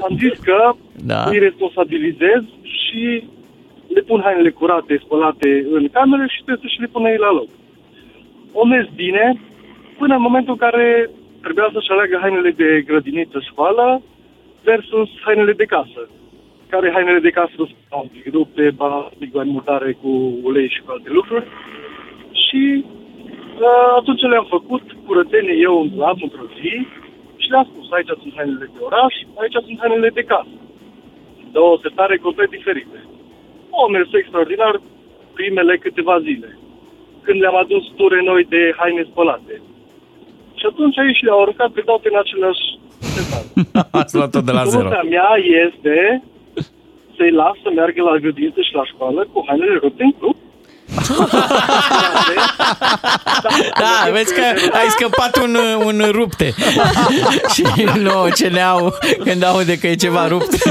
am zis că Da. îi responsabilizez și le pun hainele curate, spălate în cameră și trebuie să și le pună ei la loc. O mers bine până în momentul în care trebuia să-și aleagă hainele de grădiniță școală versus hainele de casă. Care hainele de casă sunt un pic rupte, balastic, mutare cu ulei și cu alte lucruri. Și uh, atunci le-am făcut curățenie eu în lab într-o zi și le-am spus, aici sunt hainele de oraș, aici sunt hainele de casă. Două setare complet diferite. O mers extraordinar primele câteva zile. Când le-am adus ture noi de haine spălate. Și atunci ei și le-au aruncat pe toate în același setar. Ați luat-o de la zero. Soluția mea este să-i las să meargă la grădiniță și la școală cu hainele rupte în club. Da, vezi că ai scăpat un, un rupte. și nu ce ne au când aude că e ceva rupt.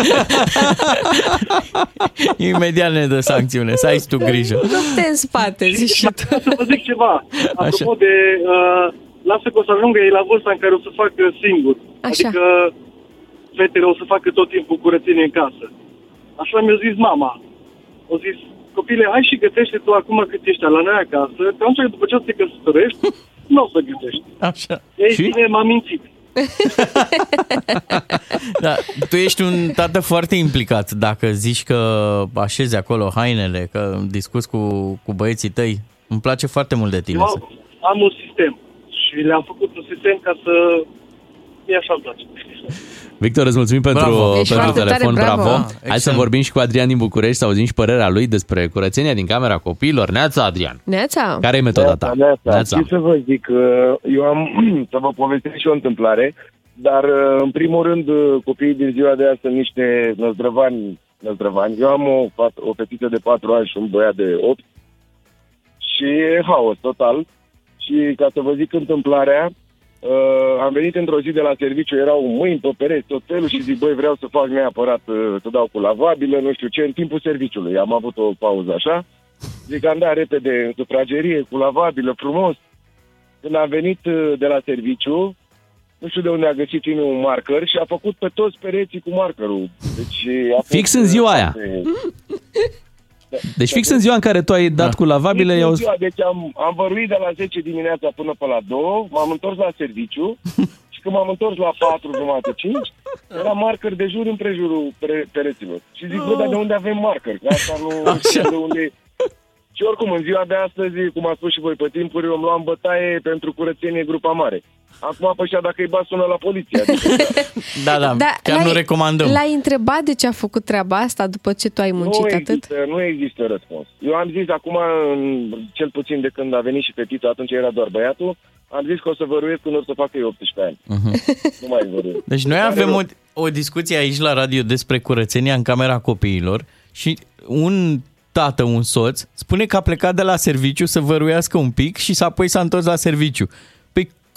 Imediat ne dă sancțiune, să ai tu grijă. Rupte în spate, zici și tu. Să vă zic ceva. Apropo de... Uh, lasă că o să ajungă ei la vârsta în care o să facă singur. Așa. Adică fetele o să facă tot timpul curățenie în casă. Așa mi-a zis mama. O zis, copile, hai și gătește tu acum cât ești la noi acasă, că atunci după ce o să te căsătorești, nu o să gătești. Așa. Ei Și? bine, m-am mințit. Da, tu ești un tată foarte implicat dacă zici că așezi acolo hainele, că discuți cu, cu băieții tăi. Îmi place foarte mult de tine. să- Eu am un sistem și le-am făcut un sistem ca să... Mie așa îmi place. Victor, îți mulțumim pentru, Bravo. Ești pentru foarte telefon, tare, bravo. bravo. Hai să Excelent. vorbim și cu Adrian din București, să auzim și părerea lui despre curățenia din camera copiilor. Neața, Adrian. Neața. Care e metoda ta? Neața. Ce să vă zic, uh, eu am să vă povestesc și o întâmplare, dar uh, în primul rând uh, copiii din ziua de azi sunt niște năzdrăvani, năzdrăvani. Eu am o, fat- o fetiță de 4 ani și un băiat de 8 și e haos total. Și ca să vă zic întâmplarea, uh, am venit într-o zi de la serviciu, erau mâini pe pereți, tot felul și zic, băi, vreau să fac neapărat, uh, să dau cu lavabilă, nu știu ce, în timpul serviciului. Am avut o pauză așa. Zic, am dat repede în sufragerie, cu lavabilă, frumos. Când am venit uh, de la serviciu, nu știu de unde a găsit tine un marker și a făcut pe toți pereții cu markerul. Deci a fost, Fix în ziua aia. foarte- Deci fix în ziua în care tu ai dat cu lavabile, Fix în i-au... ziua, Deci am, am văruit de la 10 dimineața până pe la 2, m-am întors la serviciu și când m-am întors la 4, jumate, 5, era marker de jur împrejurul pre- pereților. Și zic, bă, dar de unde avem marker? Că asta nu știu de unde... Și oricum, în ziua de astăzi, cum a spus și voi pe timpuri, îmi luam bătaie pentru curățenie grupa mare. Acum, pe așa, dacă îi bat, sună la poliție. Adică, Da, da, chiar nu l-ai- recomandăm. L-ai întrebat de ce a făcut treaba asta după ce tu ai muncit nu, atât? există, nu există răspuns. Eu am zis acum, în- cel puțin de când a venit și fetița, atunci era doar băiatul, am zis că o să văruiesc când o să facă eu 18 ani. Nu mai văruiesc. Deci noi Care avem o, rost? o discuție aici la radio despre curățenia în camera copiilor și un tată, un soț, spune că a plecat de la serviciu să văruiască un pic și s-a apoi s-a întors la serviciu.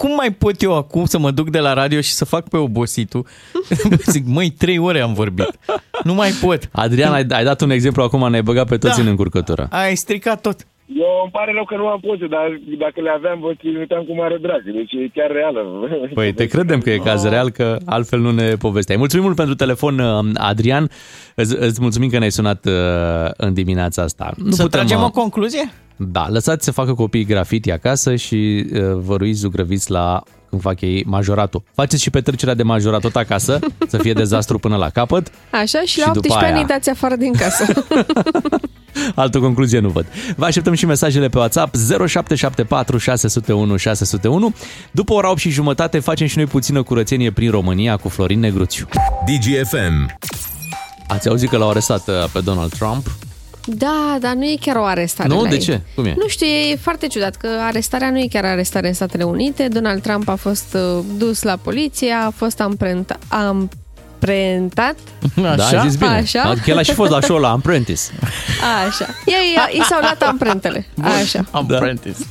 Păi cum mai pot eu acum să mă duc de la radio și să fac pe obositul? Zic, măi, trei ore am vorbit. Nu mai pot. Adrian, ai, ai dat un exemplu acum, ne-ai băgat pe toți Da. în încurcătură. Ai stricat tot. Eu îmi pare rău că nu am poze, dar dacă le aveam, vă trimiteam cu mare drag. Deci e chiar reală. Păi te credem că e caz real, că altfel nu ne povesteai. Mulțumim mult pentru telefon, uh, Adrian. Îți, îți mulțumim că ne-ai sunat uh, în dimineața asta. Nu Să tragem uh, o concluzie? Da, lăsați să facă copiii grafiti acasă și uh, văruiți zugrăviți la când fac ei majoratul. Faceți și petrecerea de majorat tot acasă, să fie dezastru până la capăt. Așa și, Și la după 18 ani aia- îi dați afară din casă. Altă concluzie nu văd. Vă așteptăm și mesajele pe WhatsApp 0774 601 601. După ora 8 și jumătate facem și noi puțină curățenie prin România cu Florin Negruțiu. DGFM. Ați auzit că l-au arestat uh, pe Donald Trump? Da, dar nu e chiar o arestare Nu? la De ei. ce? Cum e? Nu știu, e foarte ciudat că arestarea nu e chiar arestare în Statele Unite. Donald Trump a fost uh, dus la poliție, a fost amprenta, amprentat. Da, ai zis bine. Așa. Adică el a și fost la show la Apprentice. Așa. Ei, i s-au luat amprentele. Așa. Apprentice. Da,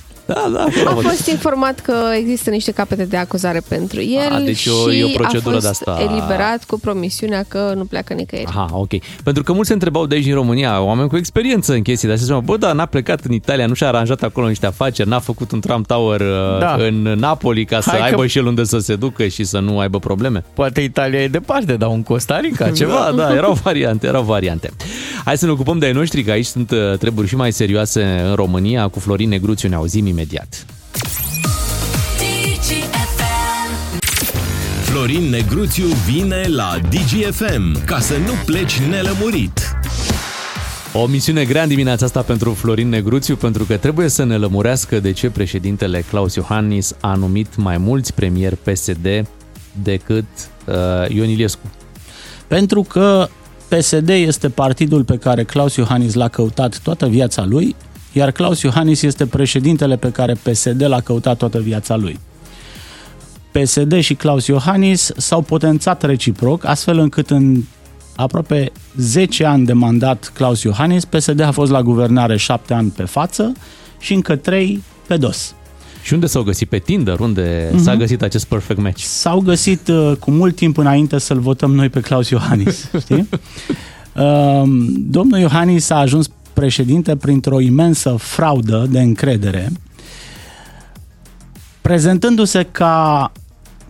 da. A fost informat că există niște capete de acuzare pentru el A, deci și o- e o procedură a fost de-asta. eliberat cu promisiunea că nu pleacă nicăieri. Aha, ok. Pentru că mulți se întrebau de aici din România, oameni cu experiență în chestii de astea, bă, da, n-a plecat în Italia, nu și-a aranjat acolo niște afaceri, n-a făcut un Trump Tower uh, Da. în Napoli ca să Hai că- aibă și el unde să se ducă și să nu aibă probleme. Poate Italia e departe, dar un Costa Rica, ceva. Da, da, erau variante, erau variante. Hai să ne ocupăm de ai noștri, că aici sunt uh, treburi și mai serioase în România. Cu Florin Negruțiu ne auzim imediat. Florin Negruțiu vine la DGFM ca să nu pleci nelămurit. O misiune grea în dimineața asta pentru Florin Negruțiu, pentru că trebuie să ne lămurească de ce președintele Claus Iohannis a numit mai mulți premieri PSD decât uh, Ion Iliescu. Pentru că PSD este partidul pe care Claus Iohannis l-a căutat toată viața lui, iar Claus Iohannis este președintele pe care PSD l-a căutat toată viața lui. PSD și Claus Iohannis s-au potențat reciproc, astfel încât în aproape 10 ani de mandat Claus Iohannis, PSD a fost la guvernare 7 ani pe față și încă 3 pe dos. Și unde s-au găsit? Pe Tinder? Unde Mhm. s-a găsit acest perfect match? S-au găsit uh, cu mult timp înainte să-l votăm noi pe Claus Iohannis, știi? Um, Domnul Iohannis a ajuns președinte printr-o imensă fraudă de încredere, prezentându-se ca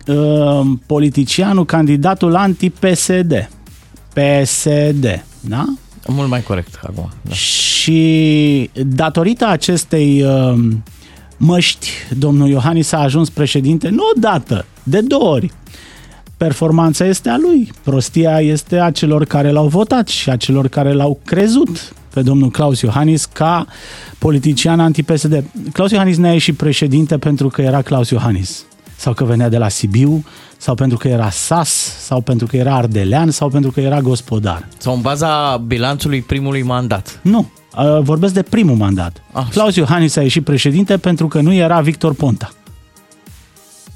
um, politicianul, candidatul anti-PSD. PSD, da? Mult mai corect acum. Da. Și datorită acestei uh, măști, domnul Iohannis a ajuns președinte nu odată, de două ori. Performanța este a lui, prostia este a celor care l-au votat și a celor care l-au crezut pe domnul Claus Iohannis ca politician anti-PSD. Claus Iohannis n-a ieșit președinte pentru că era Claus Iohannis sau că venea de la Sibiu, sau pentru că era sas, sau pentru că era ardelean, sau pentru că era gospodar. Sau în baza bilanțului primului mandat. Nu, uh, vorbesc de primul mandat. Ah. Claus Iohannis a ieșit președinte pentru că nu era Victor Ponta.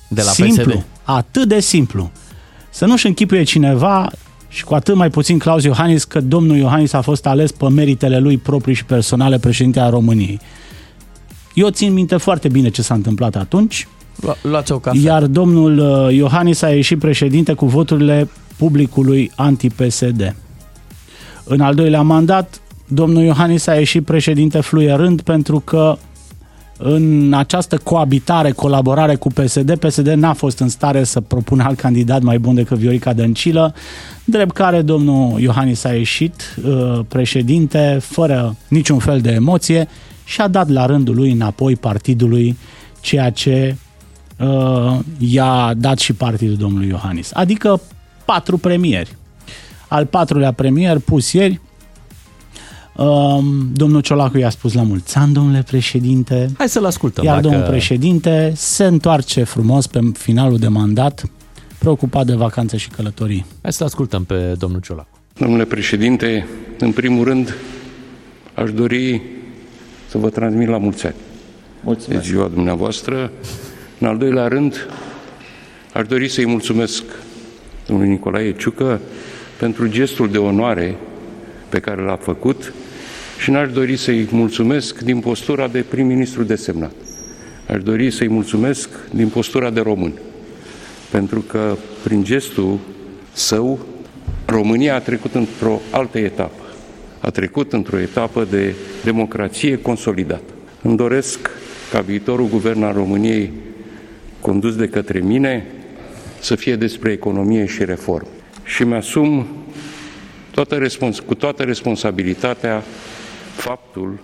De la simplu, PSD. atât de simplu. Să nu-și închipuie cineva și cu atât mai puțin Claus Iohannis că domnul Iohannis a fost ales pe meritele lui proprii și personale președinte a României. Eu țin minte foarte bine ce s-a întâmplat atunci, Lu- Luați o cafea. iar domnul uh, Iohannis a ieșit președinte cu voturile publicului anti-PSD. În al doilea mandat, domnul Iohannis a ieșit președinte fluierând pentru că în această coabitare, colaborare cu PSD, PSD n-a fost în stare să propună alt candidat mai bun decât Viorica Dăncilă, drept care domnul Iohannis a ieșit uh, președinte fără niciun fel de emoție și a dat la rândul lui înapoi partidului ceea ce uh, i-a dat și partidul domnului Iohannis. Adică patru premieri. Al patrulea premier pus ieri Um, domnul Ciolacu i-a spus la mulți ani, domnule președinte. Hai să-l ascultăm. Iar dacă... domnul președinte se întoarce frumos pe finalul de mandat, preocupat de vacanțe și călătorii. Hai să ascultăm pe domnul Ciolacu. Domnule președinte, în primul rând aș dori să vă transmit la mulți ani. Mulțumesc. De ziua dumneavoastră. În al doilea rând, aș dori să-i mulțumesc domnului Nicolae Ciucă pentru gestul de onoare pe care l-a făcut și n-aș dori să-i mulțumesc din postura de prim-ministru desemnat. Aș dori să-i mulțumesc din postura de român, pentru că prin gestul său România a trecut într-o altă etapă. A trecut într-o etapă de democrație consolidată. Îmi doresc ca viitorul guvern al României condus de către mine să fie despre economie și reformă. Și mi-asum toată respons- cu toată responsabilitatea faptul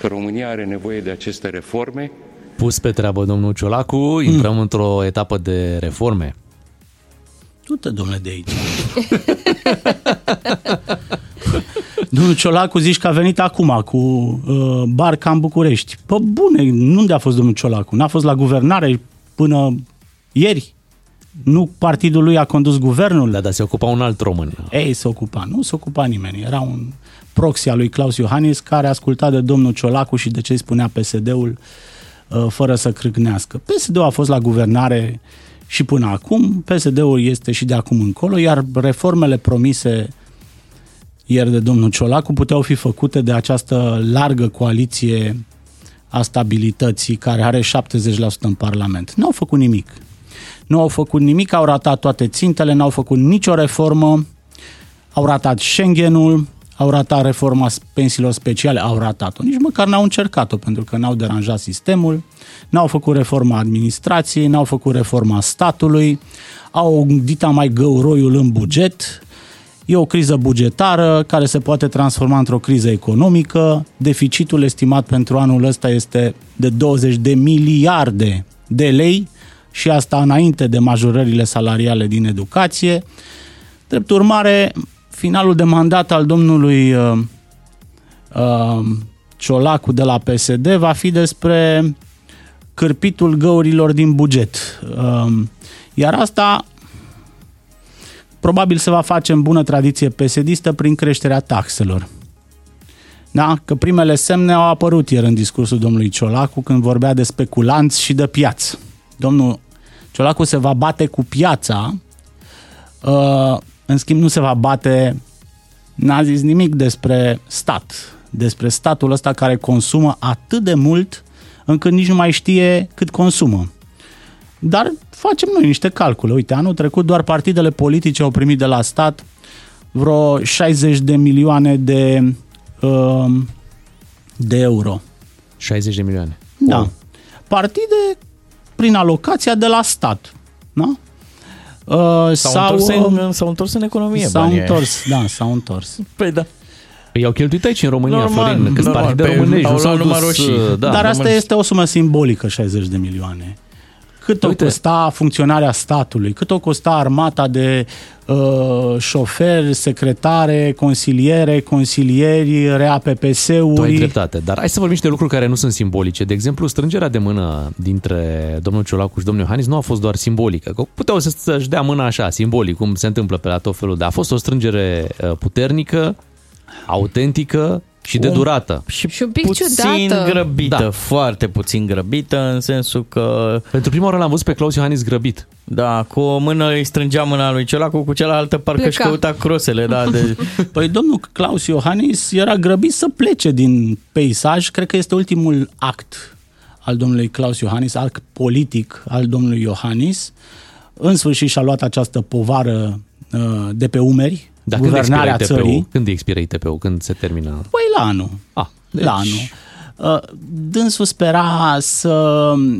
că România are nevoie de aceste reforme. Pus pe treabă domnul Ciolacu, intrăm într-o etapă de reforme. Du-te, domnule, de aici. Domnul Ciolacu zici că a venit acum cu uh, barca în București. Pă bune, nu unde a fost domnul Ciolacu? N-a fost la guvernare până ieri? Nu partidul lui a condus guvernul? Da, dar se ocupa un alt român. Ei, se ocupa. Nu se ocupa nimeni. Era un proxy al lui Claus Iohannis care asculta de domnul Ciolacu și de ce îi spunea PSD-ul uh, fără să crâcnească. PSD-ul a fost la guvernare și până acum, PSD-ul este și de acum încolo, iar reformele promise ieri de domnul Ciolacu puteau fi făcute de această largă coaliție a stabilității care are 70% în Parlament. Nu au făcut nimic. Nu au făcut nimic, au ratat toate țintele, n-au făcut nicio reformă, au ratat Schengenul, au ratat reforma pensiilor speciale, au ratat-o. Nici măcar n-au încercat-o, pentru că n-au deranjat sistemul, n-au făcut reforma administrației, n-au făcut reforma statului, au dita mai găuroiul în buget, E o criză bugetară care se poate transforma într-o criză economică. Deficitul estimat pentru anul ăsta este de 20 de miliarde de lei și asta înainte de majorările salariale din educație. Drept urmare, finalul de mandat al domnului uh, uh, Ciolacu de la PSD va fi despre cârpitul găurilor din buget. Uh, iar asta probabil se va face în bună tradiție pesedistă prin creșterea taxelor. Da? Că primele semne au apărut ieri în discursul domnului Ciolacu când vorbea de speculanți și de piață. Domnul Ciolacu se va bate cu piața, uh, în schimb nu se va bate, n-a zis nimic despre stat, despre statul ăsta care consumă atât de mult încât nici nu mai știe cât consumă. Dar facem noi niște calcule. Uite, anul trecut doar partidele politice au primit de la stat vreo 60 de milioane de, uh, de euro. 60 de milioane. Da. Wow. Partide prin alocația de la stat. Da? Uh, s-au, sau, întors în, s-au întors în economie S-au întors, da, s-au întors. Păi da. Păi i-au cheltuit aici în România, normal, Florin, câți normal, partide românești nu s-au dus, roșii. Da, Dar asta este o sumă simbolică, 60 de milioane. Cât o costa funcționarea statului, cât o costa armata de uh, șoferi, secretare, consiliere, consilieri, Tu ai RAPPS-uri. dreptate, dar hai să vorbim și de lucruri care nu sunt simbolice. De exemplu, strângerea de mână dintre domnul Ciolacu și domnul Iohannis nu a fost doar simbolică. Că puteau să- să-și dea mâna așa, simbolic, cum se întâmplă pe la tot felul, dar a fost o strângere uh, puternică, autentică și de Un- durată. Și, Și un pic puțin ciudată. grăbită, Da. foarte puțin grăbită, în sensul că... Pentru prima oară l-am văzut pe Claus Iohannis grăbit. Da, cu o mână îi strângea mâna lui Ciolacu, cu cealaltă parcă Pleca. își căuta crosele, da, de... Păi domnul Claus Iohannis era grăbit să plece din peisaj. Cred că este ultimul act al domnului Claus Iohannis, act politic al domnului Iohannis. În sfârșit și-a luat această povară uh, de pe umeri, Dar când guvernarea expiră țării. ITP-ul? Când expiră ITP-ul? Când se termină? Păi la anul. Ah, deci... La anul. Uh, Dânsul spera să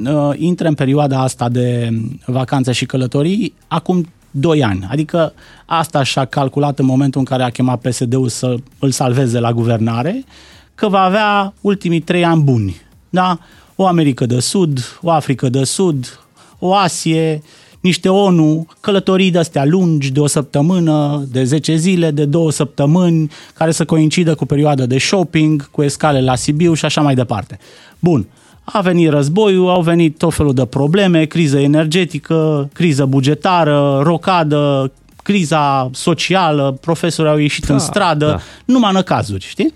uh, intre în perioada asta de vacanțe și călătorii acum 2 ani. Adică asta și-a calculat în momentul în care a chemat PSD-ul să îl salveze la guvernare, că va avea ultimii 3 ani buni. Da? O Americă de Sud, o Africă de Sud, o Asie, niște ONU, călătorii de-astea lungi, de o săptămână, de 10 zile, de două săptămâni, care să coincidă cu perioada de shopping, cu escale la Sibiu și așa mai departe. Bun, a venit războiul, au venit tot felul de probleme, criză energetică, criză bugetară, rocadă, criza socială, profesorii au ieșit Da, în stradă, da. numai în cazuri, știi?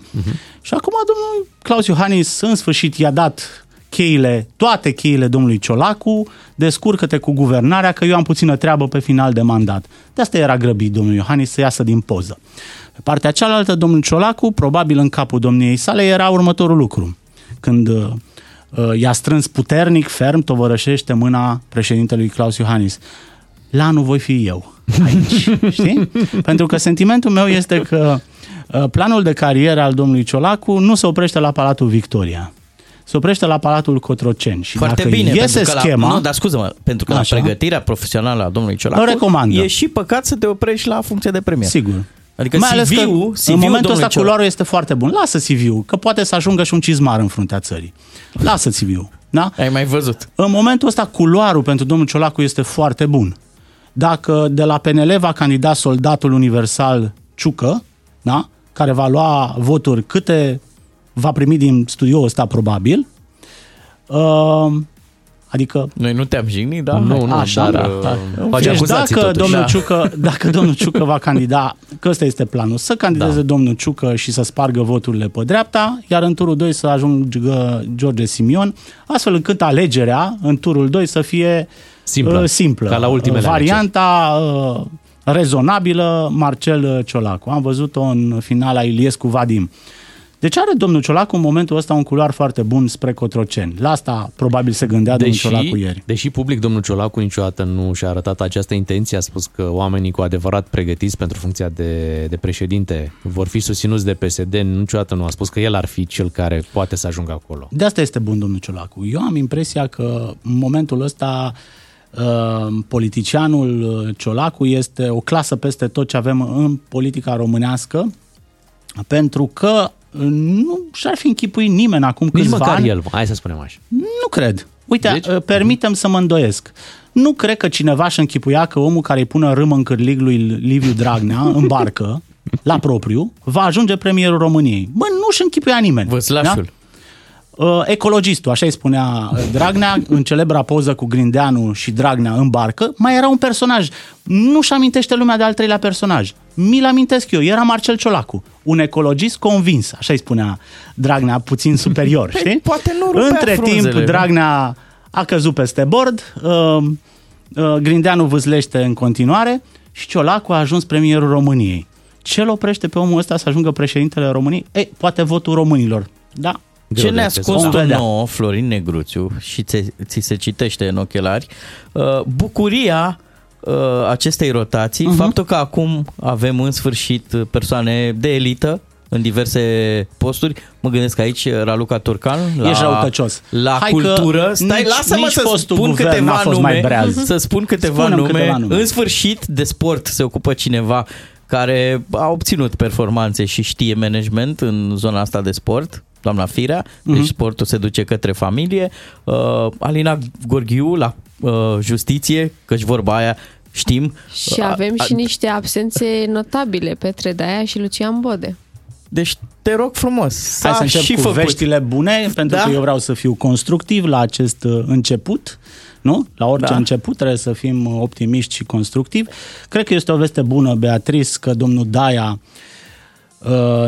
Și acum domnul Claus Iohannis în sfârșit i-a dat cheile, toate cheile domnului Ciolacu, descurcă-te cu guvernarea că eu am puțină treabă pe final de mandat. De asta era grăbit domnul Iohannis să iasă din poză. Pe partea cealaltă, domnul Ciolacu, probabil în capul domniei sale, era următorul lucru. Când uh, uh, i-a strâns puternic, ferm, tovărășește mâna președintelui Claus Iohannis. La anul voi fi eu aici, știi? Pentru că sentimentul meu este că uh, planul de carieră al domnului Ciolacu nu se oprește la Palatul Victoria. Se oprește la Palatul Cotroceni. Și Foarte dacă bine, iese pentru că schema... la, nu, dar scuză-mă, pentru că Așa. la pregătirea profesională a domnului Ciolacu O recomandă. e și păcat să te oprești la funcție de premier. Sigur. Adică Mai ales că CV-ul, în CV-ul momentul ăsta domnului Ciolacu- culoarul este foarte bun. Lasă CV-ul, că poate să ajungă și un cizmar în fruntea țării. Lasă CV-ul. Da? Ai mai văzut. În momentul ăsta culoarul pentru domnul Ciolacu este foarte bun. Dacă de la PNL va candida soldatul universal Ciucă, da? care va lua voturi câte va primi din studioul ăsta probabil, uh, adică Noi nu te-am jignit, da? Nu, nu, Așa, dar, da, uh, da. face Deci acuzații dacă totuși. domnul, Da. Ciucă, dacă domnul Ciucă va candida, că ăsta este planul, să candideze Da. domnul Ciucă și să spargă voturile pe dreapta, iar în turul 2 să ajungă George Simion, astfel încât alegerea în turul 2 să fie Simplă, uh, simplă. ca la ultimele Varianta uh, rezonabilă Marcel Ciolacu. Am văzut-o în finala Iliescu Vadim. Deci are domnul Ciolacu în momentul ăsta un culoar foarte bun spre Cotroceni. La asta probabil se gândea domnul Ciolacu ieri. deși public domnul Ciolacu niciodată nu și-a arătat această intenție, a spus că oamenii cu adevărat pregătiți pentru funcția de, de președinte vor fi susținuți de PSD, niciodată nu a spus că el ar fi cel care poate să ajungă acolo. De asta este bun domnul Ciolacu. Eu am impresia că în momentul ăsta uh, politicianul uh, Ciolacu este o clasă peste tot ce avem în politica românească, pentru că uh, nu și-ar fi închipuit nimeni acum Nici câțiva măcar ani. el, hai să spunem așa. Nu cred. Uite, Deci? deci? permitem să mă îndoiesc. Nu cred că cineva își închipuia că omul care îi pune râmă în cârlig lui Liviu Dragnea în barcă, la propriu, va ajunge premierul României. Bă, nu își închipuia nimeni. Văslașul. Uh, ecologistul, așa îi spunea uh, Dragnea, în celebra poză cu Grindeanu și Dragnea în barcă, mai era un personaj. Nu-și amintește lumea de al treilea personaj. Mi-l amintesc eu, era Marcel Ciolacu, un ecologist convins, așa îi spunea Dragnea, puțin superior, Păi, știi? poate nu rupea Între frunzele, timp, nu? Dragnea a căzut peste bord, uh, uh, Grindeanu vâzlește în continuare și Ciolacu a ajuns premierul României. Ce-l oprește pe omul ăsta să ajungă președintele României? Ei, poate votul românilor. Da, Ce ne-a ascuns Vom tu vedea. nouă, Florin Negruțiu, și ți, ți se citește în ochelari, uh, bucuria uh, acestei rotații, Mhm. uh-huh. faptul că acum avem în sfârșit persoane de elită în diverse posturi. Mă gândesc aici Raluca Turcan la, Ești răutăcios. la Hai că cultură. Stai, nici- lasă-mă nici să fostul spun guvern câteva n-a fost nume. mai breaz. Să spun câteva Spune-mi nume. câteva nume. În sfârșit, de sport se ocupă cineva care a obținut performanțe și știe management în zona asta de sport, doamna Firea, deci Mhm. sportul se duce către familie. Uh, Alina Gorghiu la uh, justiție, căci vorba aia știm. Și Uh, avem a- și niște absențe notabile, Petre Daia și Lucian Bode. Deci te rog frumos, s-a Hai să încep și cu făcut. veștile bune, pentru Da? că eu vreau să fiu constructiv la acest uh, început. Nu? La orice Da. început trebuie să fim uh, optimiști și constructivi. Cred că este o veste bună, Beatrice, că domnul Daia uh,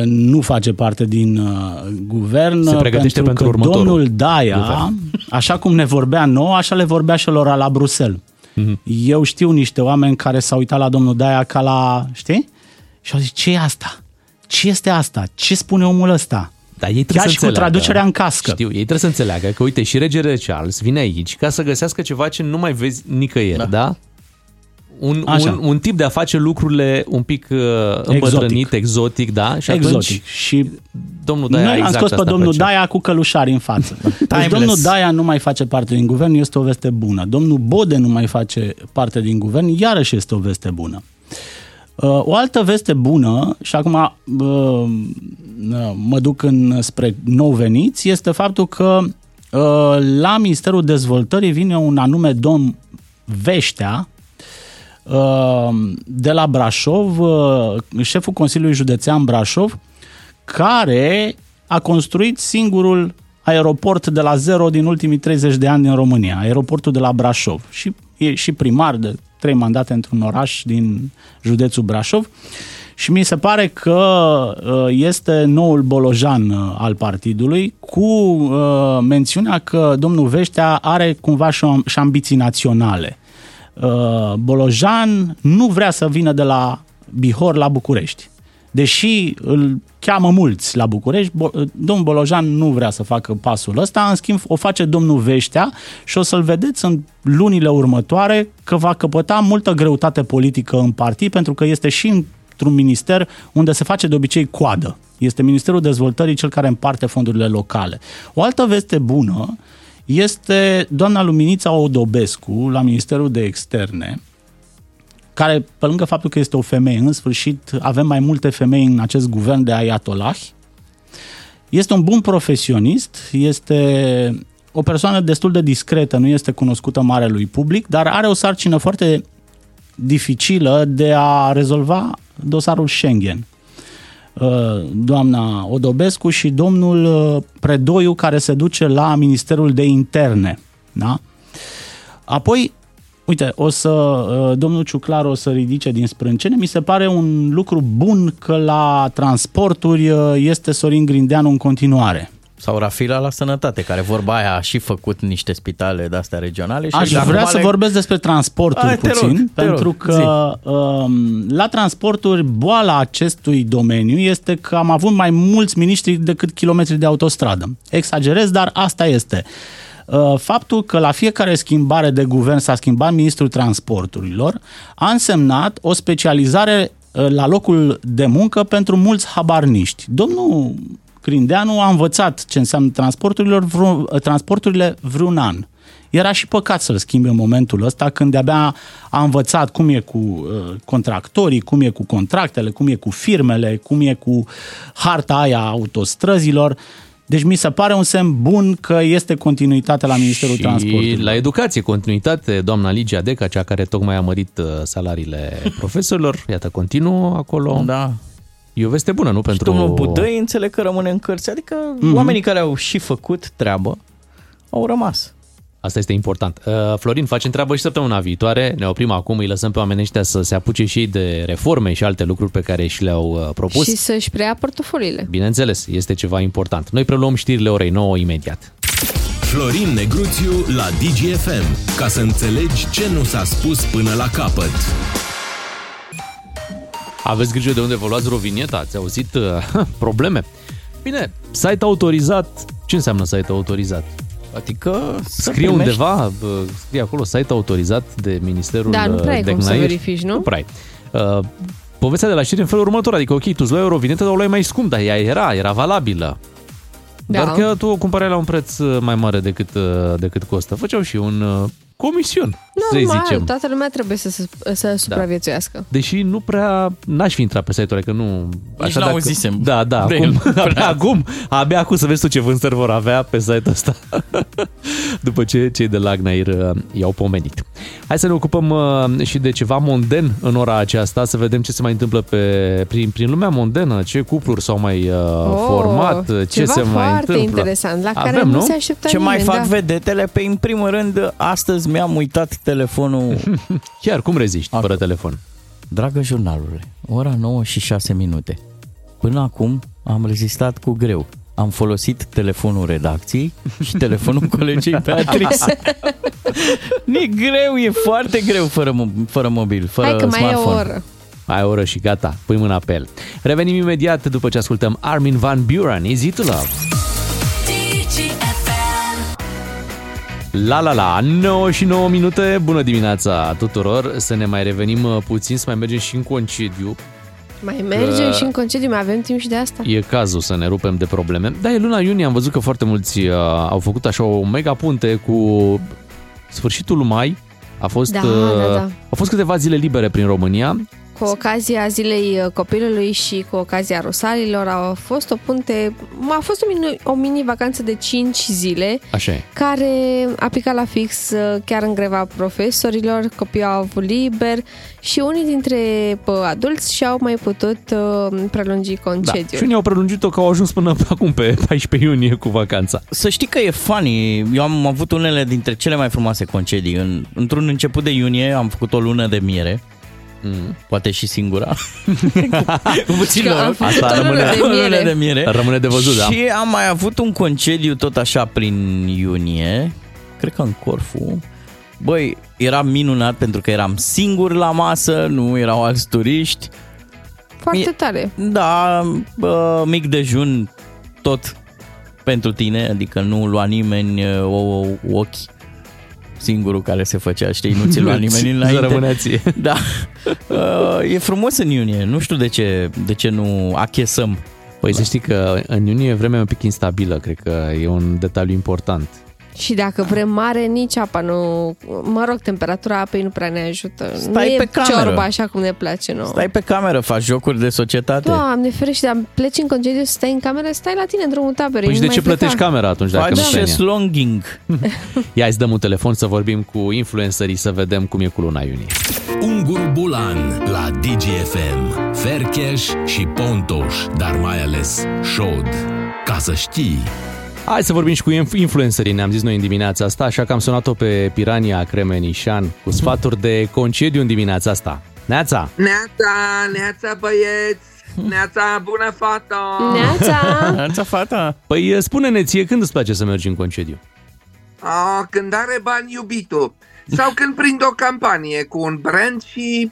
nu face parte din uh, guvern. Se pregătește pentru că următorul domnul Daia, guvern. așa cum ne vorbea nouă, așa le vorbea și lor la Bruxelles. Mhm. Eu știu niște oameni care s-au uitat la domnul Daia ca la, știi? Și au zis, ce e asta? Ce este asta? Ce spune omul ăsta? Dar ei trebuie Chiar să și cu înțeleagă. traducerea în cască. Știu, ei trebuie să înțeleagă că, uite, și regele Charles vine aici ca să găsească ceva ce nu mai vezi nicăieri, da? da? Un, Așa. un, un tip de a face lucrurile un pic uh, îmbătrânit, exotic, da? Și Exotic. atunci Și domnul Daia Noi l-am exact scos pe asta domnul făcea. Daia cu călușari în față. Deci Timeless. domnul Daia nu mai face parte din guvern, este o veste bună. Domnul Bode nu mai face parte din guvern, iarăși este o veste bună. Uh, O altă veste bună, și acum uh, mă duc în, spre nou veniți, este faptul că uh, la Ministerul Dezvoltării vine un anume domn Veștea, uh, de la Brașov, uh, șeful Consiliului Județean Brașov, care a construit singurul aeroport de la zero din ultimii 30 de ani din România, aeroportul de la Brașov. Și e și primar de trei mandate într-un oraș din județul Brașov. Și mi se pare că uh, este noul bolojan uh, al partidului cu uh, mențiunea că domnul Veștea are cumva și și ambiții naționale. Bolojan nu vrea să vină de la Bihor la București. Deși îl cheamă mulți la București, domnul Bolojan nu vrea să facă pasul ăsta, în schimb o face domnul Veștea și o să-l vedeți în lunile următoare că va căpăta multă greutate politică în partid pentru că este și într-un minister unde se face de obicei coadă. Este Ministerul Dezvoltării cel care împarte fondurile locale. O altă veste bună este doamna Luminița Odobescu la Ministerul de Externe, care, pe lângă faptul că este o femeie, în sfârșit avem mai multe femei în acest guvern de ayatollah, este un bun profesionist, este o persoană destul de discretă, nu este cunoscută marelui public, dar are o sarcină foarte dificilă de a rezolva dosarul Schengen. Uh, doamna Odobescu și domnul uh, Predoiu care se duce la Ministerul de Interne. Da? Apoi, uite, o să, uh, domnul Ciuclar o să ridice din sprâncene. Mi se pare un lucru bun că la transporturi este Sorin Grindeanu în continuare. Sau Rafila la sănătate, care vorba aia a și făcut niște spitale de-astea regionale. Și Aș vrea să le... vorbesc despre transporturi Ai, puțin, rog, pentru rog, că um, la transporturi boala acestui domeniu este că am avut mai mulți miniștri decât kilometri de autostradă. Exagerez, dar asta este. Uh, faptul că la fiecare schimbare de guvern s-a schimbat ministrul transporturilor a însemnat o specializare uh, la locul de muncă pentru mulți habarniști. Domnul Grindeanu a învățat ce înseamnă transporturile, vreun, transporturile vreun an. Era și păcat să-l schimbe în momentul ăsta când de-abia a învățat cum e cu uh, contractorii, cum e cu contractele, cum e cu firmele, cum e cu harta aia autostrăzilor. Deci mi se pare un semn bun că este continuitate la Ministerul și Transportului. la educație, continuitate, doamna Ligia Deca, cea care tocmai a mărit uh, salariile profesorilor, iată, continuă acolo. Da. E o veste bună, nu? Pentru... Și domnul Budăi înțeleg că rămâne în cărți, adică mm-hmm. oamenii care au și făcut treabă au rămas. Asta este important. Uh, Florin, facem treabă și săptămâna viitoare. Ne oprim acum, îi lăsăm pe oamenii ăștia să se apuce și ei de reforme și alte lucruri pe care și le-au uh, propus. Și să-și preia portofoliile. Bineînțeles, este ceva important. Noi preluăm știrile orei 9 imediat. Florin Negruțiu la DGFM. Ca să înțelegi ce nu s-a spus până la capăt. Aveți grijă de unde vă luați rovinieta, ați auzit uh, probleme? Bine, site autorizat, ce înseamnă site autorizat? Adică scrie undeva, scrie acolo site autorizat de Ministerul Da, nu prea de cum să verifici, nu? Nu prea uh, Povestea de la știri în felul următor, adică ok, tu îți luai o rovinetă, dar o luai mai scump, dar ea era, era valabilă. Da. Dar că tu o cumpărai la un preț uh, mai mare decât, uh, decât costă. Făceau și un uh, comision, Normal, să zicem. toată lumea trebuie să, să supraviețuiască. Da. Deși nu prea, n-aș fi intrat pe site-ul că nu... Nici dacă, auzisem. Da, da, acum, abia acum, abia acum să vezi tu ce vânzări vor avea pe site-ul ăsta. După ce cei de la Agnair i-au pomenit. Hai să ne ocupăm uh, și de ceva monden în ora aceasta, să vedem ce se mai întâmplă pe, prin, prin lumea mondenă, ce cupluri s-au mai uh, oh, format, ce se mai întâmplă. interesant, la Avem, care nu, nu se aștepta Ce nimeni, mai fac da. vedetele? Pe în primul rând, astăzi mi-am uitat telefonul. Chiar, cum reziști Acum. fără telefon? Dragă jurnalule, ora 9 și 6 minute. Până acum am rezistat cu greu. Am folosit telefonul redacției și telefonul colegii Beatrice. e greu, e foarte greu fără, fără mobil, fără Hai că mai smartphone. e o oră. Ai o oră și gata, pui mâna pe el. Revenim imediat după ce ascultăm Armin Van Buren, Easy to Love. La la la, 9 și 9 minute, bună dimineața tuturor, să ne mai revenim uh, puțin, să mai mergem și în concediu. Mai mergem Că- și în concediu, mai avem timp și de asta. E cazul să ne rupem de probleme. Da, e luna iunie, am văzut că foarte mulți uh, au făcut așa o mega punte cu sfârșitul mai. A fost, Da, uh, da, da. Au fost câteva zile libere prin România. Cu ocazia zilei uh, copilului și cu ocazia Rosalilor a fost o punte, a fost o mini, o mini vacanță de 5 zile Așa e. care a picat la fix uh, chiar în greva profesorilor, copiii au avut liber și unii dintre pă, adulți și-au mai putut uh, prelungi Da. concediul. Și unii au prelungit-o că au ajuns până pe acum pe 14 iunie cu vacanța. Să știi că e funny. Eu am avut unele dintre cele mai frumoase concedii. În, într-un început de iunie am făcut o lună de miere. Mm. Poate și singura. Cu puțin Că am noroc. făcut Asta o lună rămâne- de O lună miere. de miere. Rămâne de văzut, da. Și am mai avut un concediu tot așa prin iunie. Cred că în Corfu. Băi, era minunat pentru că eram singur la masă, nu erau alți turiști. Foarte tare. Da, bă, mic dejun tot pentru tine, adică nu lua nimeni uh, o, o, ochi singurul care se făcea, știi, nu ți lua nimeni înainte. rămânea ție. Da. Uh, E frumos în iunie, nu știu de ce, de ce nu achesăm. Păi să știi că în iunie e vremea un pic instabilă, cred că e un detaliu important. Și dacă vrem mare, nici apa nu... Mă rog, temperatura apei nu prea ne ajută. Stai nu pe e cameră. ciorba așa cum ne place nouă. Stai pe cameră, faci jocuri de societate. Doamne ferește, dar pleci în concediu să stai în cameră, stai la tine în drumul taberei. Păi și nu de ce mai pleca. plătești camera atunci dacă Faci nu stai în ea? șeslonging. Ia îți dăm un telefon să vorbim cu influencerii să vedem cum e cu luna iunie. Ungur Bulan la DGFM, Fercheș și Pontoș, dar mai ales Șod. Ca să știi... Hai să vorbim și cu inf- influencerii, ne-am zis noi în dimineața asta, așa că am sunat-o pe Pirania Cremenișan cu sfaturi de concediu în dimineața asta. Neața! Neața, neața băieți, neața bună fată. Neața fata. Păi spune-ne ție când îți place să mergi în concediu? A, când are bani iubitul. Sau când prind o campanie cu un brand și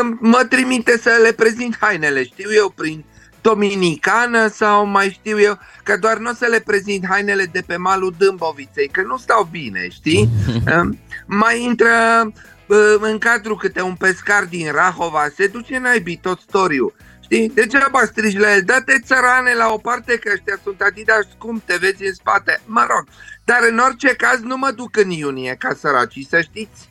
um, mă trimite să le prezint hainele, știu eu, prin Dominicană sau mai știu eu, că doar nu o să le prezint hainele de pe malul Dâmboviței, că nu stau bine, știi? Um, mai intră uh, în cadrul câte un pescar din Rahova, se duce naibii tot storiu. Știi? Degeaba strigi la el, dă-te țărane la o parte că ăștia sunt Adidas scump, te vezi în spate. Mă rog, dar în orice caz nu mă duc în iunie ca săracii, să știți.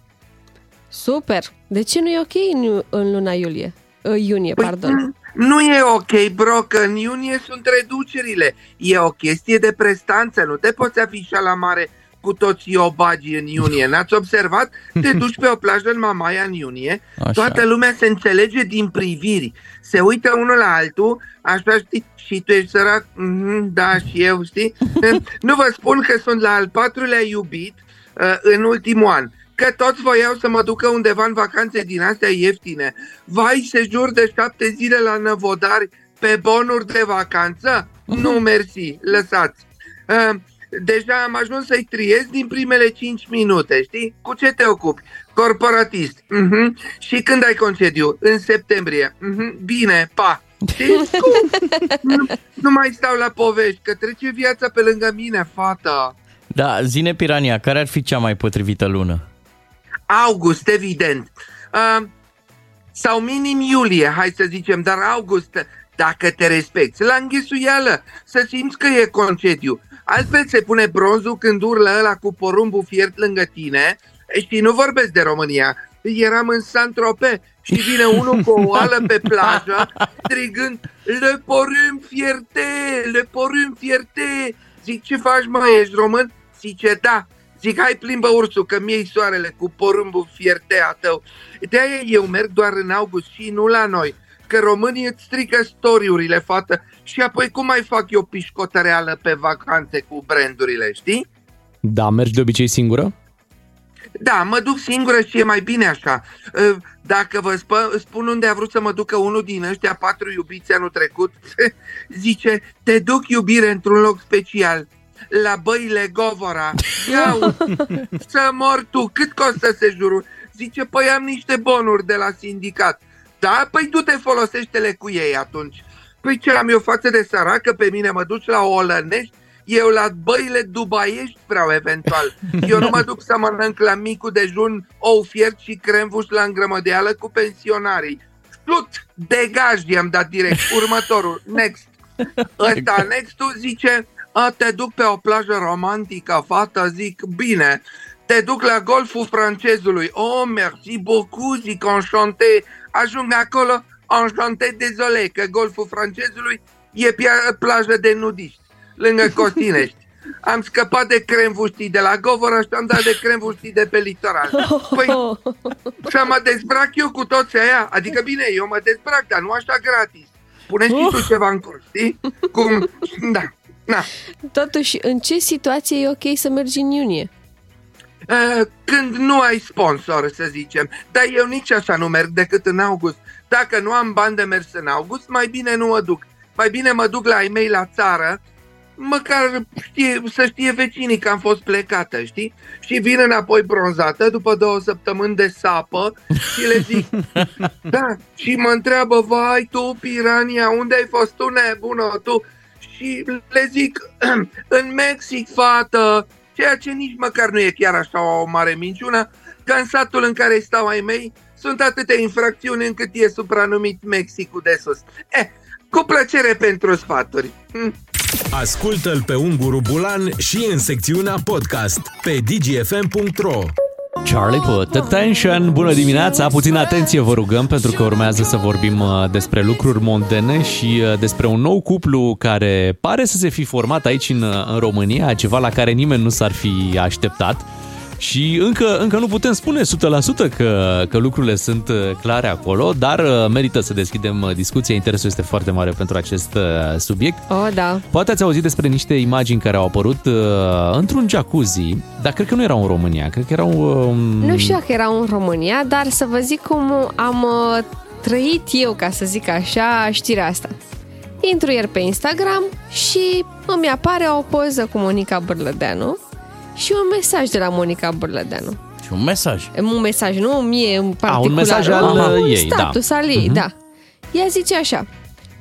Super. De ce nu e ok în, în luna iulie? Uh, Iunie, pardon. Nu e ok, bro, că în iunie sunt reducerile. E o chestie de prestanță, nu te poți afișa la mare cu toți iobagii în iunie. N-ați observat? Te duci pe o plajă în Mamaia în iunie, Așa. toată lumea se înțelege din priviri. Se uită unul la altul, așa știi, și tu ești sărac, Mhm, da, și eu, știi? nu vă spun că sunt la al patrulea iubit uh, în ultimul an că toți voiau să mă ducă undeva în vacanțe din astea ieftine. Vai, sejur de șapte zile la Năvodari pe bonuri de vacanță? Nu, mersi, lăsați. Uh, deja am ajuns să-i triez din primele 5 minute, știi? Cu ce te ocupi? Corporatist. Mhm. Și când ai concediu? În septembrie. Mhm. Bine, pa. Știi? Cum? nu, nu mai stau la povești, că trece viața pe lângă mine, fata. Da, zine Pirania, care ar fi cea mai potrivită lună? August, evident. Uh, sau minim iulie, hai să zicem, dar august, dacă te respecti, la înghesuială, să simți că e concediu. Altfel se pune bronzul când urlă ăla cu porumbul fiert lângă tine. E, Știi, nu vorbesc de România. Eram în Saint-Tropez și vine unul cu o oală pe plajă, strigând Le porumb fierte, le porumb fierte. Zic, ce faci, mă, ești român? Zice, da. Zic, hai plimbă ursul, că mi soarele cu porumbul fiertea tău. De-aia eu merg doar în august și nu la noi. Că românii îți strică storiurile, fată, și apoi cum mai fac eu pișcotăreală pe vacanțe cu brandurile, știi? Da, mergi de obicei singură? Da, mă duc singură și e mai bine așa. Uh, Dacă vă spă, spun unde a vrut să mă ducă unul din ăștia patru iubiți anul trecut, zice, te duc iubire într-un loc special, la băile Govora. Ia uite, să mor tu, cât costă sejurul? Zice, păi am niște bonuri de la sindicat. Da? Păi du-te folosește-le cu ei atunci. Păi ce am eu față de săracă, pe mine mă duci la Olănești, eu la băile dubaiești vreau eventual. Eu nu mă duc să mănânc la micul dejun ou fiert și cremvuș la îngrămădeală cu pensionarii. Șut, degaj, i-am dat direct. Următorul, next. Ăsta, next zice, a, te duc pe o plajă romantică, fată, zic, bine. te duc la golful francezului. Oh, merci beaucoup, zic enchanté. Ajung acolo, enchanté, désolé, că golful francezului e pia- plajă de nudiști, lângă Costinești. Am scăpat de cremvuștii de la Govora și am dat de cremvuștii de pe litoral. Păi, și mă dezbrac eu cu toți aia. Adică bine, eu mă dezbrac, dar nu așa gratis. Pune și tu ceva în curs, știi? Cum, da, da. Totuși, în ce situație e ok să mergi în iunie? Uh, când nu ai sponsor, să zicem. Dar eu nici așa nu merg decât în august. Dacă nu am bani de mers în august, mai bine nu mă duc. Mai bine mă duc la ai mei la țară, măcar știe, să știe vecinii că am fost plecată, știi? Și vin înapoi bronzată după două săptămâni de sapă și le zic, da, și mă întreabă, vai tu, pirania, unde ai fost tu, nebună, tu? Și le zic, în Mexic, fată, ceea ce nici măcar nu e chiar așa o mare minciună, că în satul în care stau ai mei sunt atâtea infracțiuni încât e supranumit Mexicul de sus. Eh, cu plăcere pentru sfaturi. Hm. Ascultă-l pe Unguru Bulan și în secțiunea podcast pe dgfm.ro Charlie Put Attention, bună dimineața, puțin atenție vă rugăm pentru că urmează să vorbim uh, despre lucruri mondene și uh, despre un nou cuplu care pare să se fi format aici în, uh, în România, ceva la care nimeni nu s-ar fi așteptat. Și încă, încă nu putem spune 100% că, că lucrurile sunt uh, clare acolo, dar uh, merită să deschidem uh, discuția. Interesul este foarte mare pentru acest subiect. Oh, da. Poate ați auzit despre niște imagini care au apărut uh, într-un jacuzzi, dar cred că nu erau în România, cred că erau... Uh, Nu știu dacă era în România, dar să vă zic cum am uh, trăit eu, ca să zic așa, știrea asta. Intru ieri pe Instagram și îmi apare o poză cu Monica Bârlădeanu și un mesaj de la Monica Bârlădeanu. Și un mesaj. Un mesaj, nu mie în particular. un mesaj al, un uh, ei, da. status al ei, Mhm. da. Ea zice așa.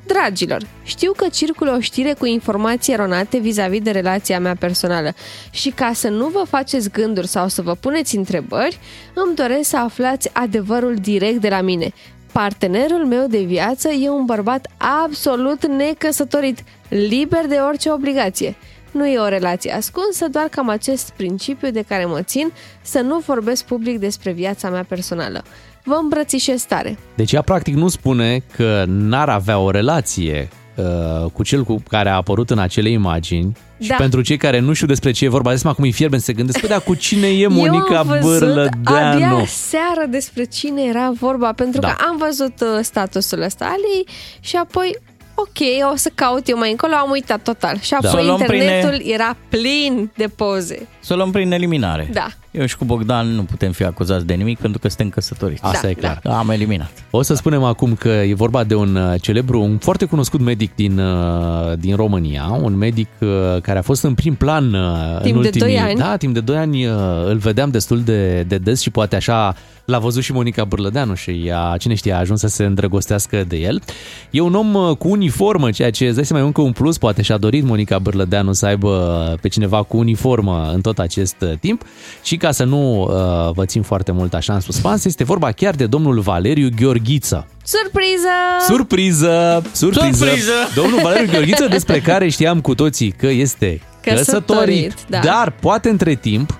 Dragilor, știu că circulă o știre cu informații eronate vis-a-vis de relația mea personală și ca să nu vă faceți gânduri sau să vă puneți întrebări, îmi doresc să aflați adevărul direct de la mine. Partenerul meu de viață e un bărbat absolut necăsătorit, liber de orice obligație. Nu e o relație ascunsă, doar că am acest principiu de care mă țin să nu vorbesc public despre viața mea personală. Vă îmbrățișez tare. Deci ea practic nu spune că n-ar avea o relație uh, cu cel cu care a apărut în acele imagini și Da. pentru cei care nu știu despre ce e vorba, de acum cum îi fierben se gândesc, păi, dar cu cine e Monica Eu am văzut Bârlădeanu? abia seară despre cine era vorba, pentru Da. că am văzut uh, statusul ăsta al ei și apoi, ok, o să caut eu mai încolo, am uitat total. Și Da. apoi Să o luăm prin internetul era plin de poze. Să o luăm prin eliminare. Da. Eu și cu Bogdan nu putem fi acuzați de nimic pentru că suntem căsătoriți. Asta Da, e clar. Da. Am eliminat. O să spunem acum că e vorba de un uh, celebru, un foarte cunoscut medic din, uh, din România, un medic uh, care a fost în prim plan uh, Timp în de ultimii... doi ani. Da, timp de 2 ani uh, îl vedeam destul de, de des și poate așa l-a văzut și Monica Bârlădeanu și ea, cine știe, a ajuns să se îndrăgostească de el. E un om uh, cu uniformă, ceea ce îți dai seama e încă un plus, poate și-a dorit Monica Bârlădeanu să aibă pe cineva cu uniformă în tot acest uh, timp și ca să nu uh, vă țin foarte mult așa în suspans, este vorba chiar de domnul Valeriu Gheorghiță. Surpriză! Surpriză! Surpriză! Surpriză! Domnul Valeriu Gheorghiță, despre care știam cu toții că este Căsătorit, căsătorit, da. dar poate între timp,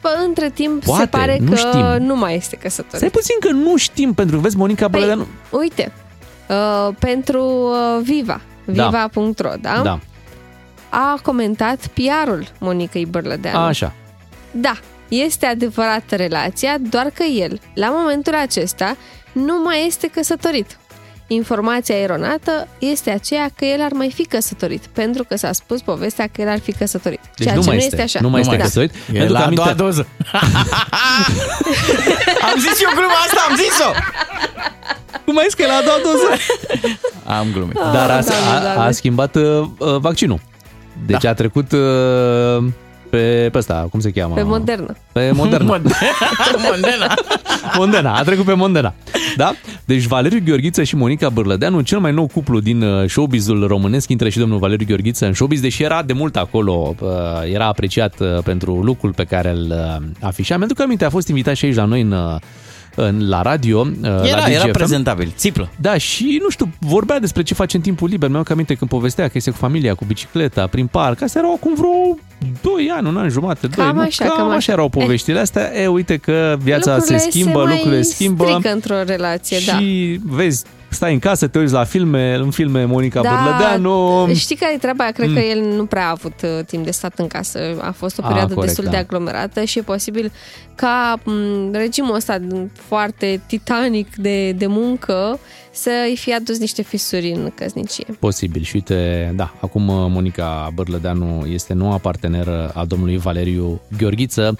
Bă, între timp Poate, se pare nu că știm. nu mai este căsătorit. stai puțin că nu știm, pentru că vezi Monica Păi, Bălădeanu... uite, uh, pentru uh, Viva, Da. viva.ro, da? Da, A comentat PR-ul Monicăi Bârlădeanu. așa. Da, este adevărată relația, doar că el, la momentul acesta, nu mai este căsătorit. Informația eronată este aceea că el ar mai fi căsătorit, pentru că s-a spus povestea că el ar fi căsătorit. Deci ceea nu ce mai nu este, este așa. nu mai este da. căsătorit. E Mi-aduc la a doua aminte- doză. am zis eu gluma asta, am zis-o! Cum ai zis că e la a doua doză? Am glumit. Dar a, Doamne, a, Doamne. a schimbat uh, uh, vaccinul. Deci Da. a trecut uh, pe, pe ăsta, cum se cheamă? Pe modernă. Pe Moderna. Mondena. Mondena, a trecut pe Mondena. Da? Deci Valeriu Gheorghiță și Monica Bârlădeanu, cel mai nou cuplu din uh, showbizul românesc, intră și domnul Valeriu Gheorghiță în showbiz, deși era de mult acolo, uh, era apreciat uh, pentru lucrul pe care îl uh, afișa. Mi-aduc aminte, a fost invitat și aici la noi în, uh, în, la radio. uh, la Era, era DGFM. prezentabil, țiplă. Da, și nu știu, vorbea despre ce face în timpul liber. Mi-am aminte când povestea că este cu familia, cu bicicleta, prin parc. Astea erau acum vreo 2 ani, un an jumate, doi. Cam nu? așa, cam, cam așa așa. erau poveștile astea. E, uite că viața Lucrurile se schimbă, se mai lucrurile se schimbă. strică într-o relație, da. și vezi, stai în casă, te uiți la filme, în filme Monica Bărlădeanu. Știi care e treaba? Cred Mm. că el nu prea a avut uh, timp de stat în casă. A fost o A, perioadă corect, destul da. de aglomerată și e posibil ca m, regimul ăsta foarte titanic de, de muncă să-i fie adus niște fisuri în căsnicie. Posibil. Și uite, da, acum uh, Monica Bărlădeanu este noua parteneră a domnului Valeriu Gheorghiță.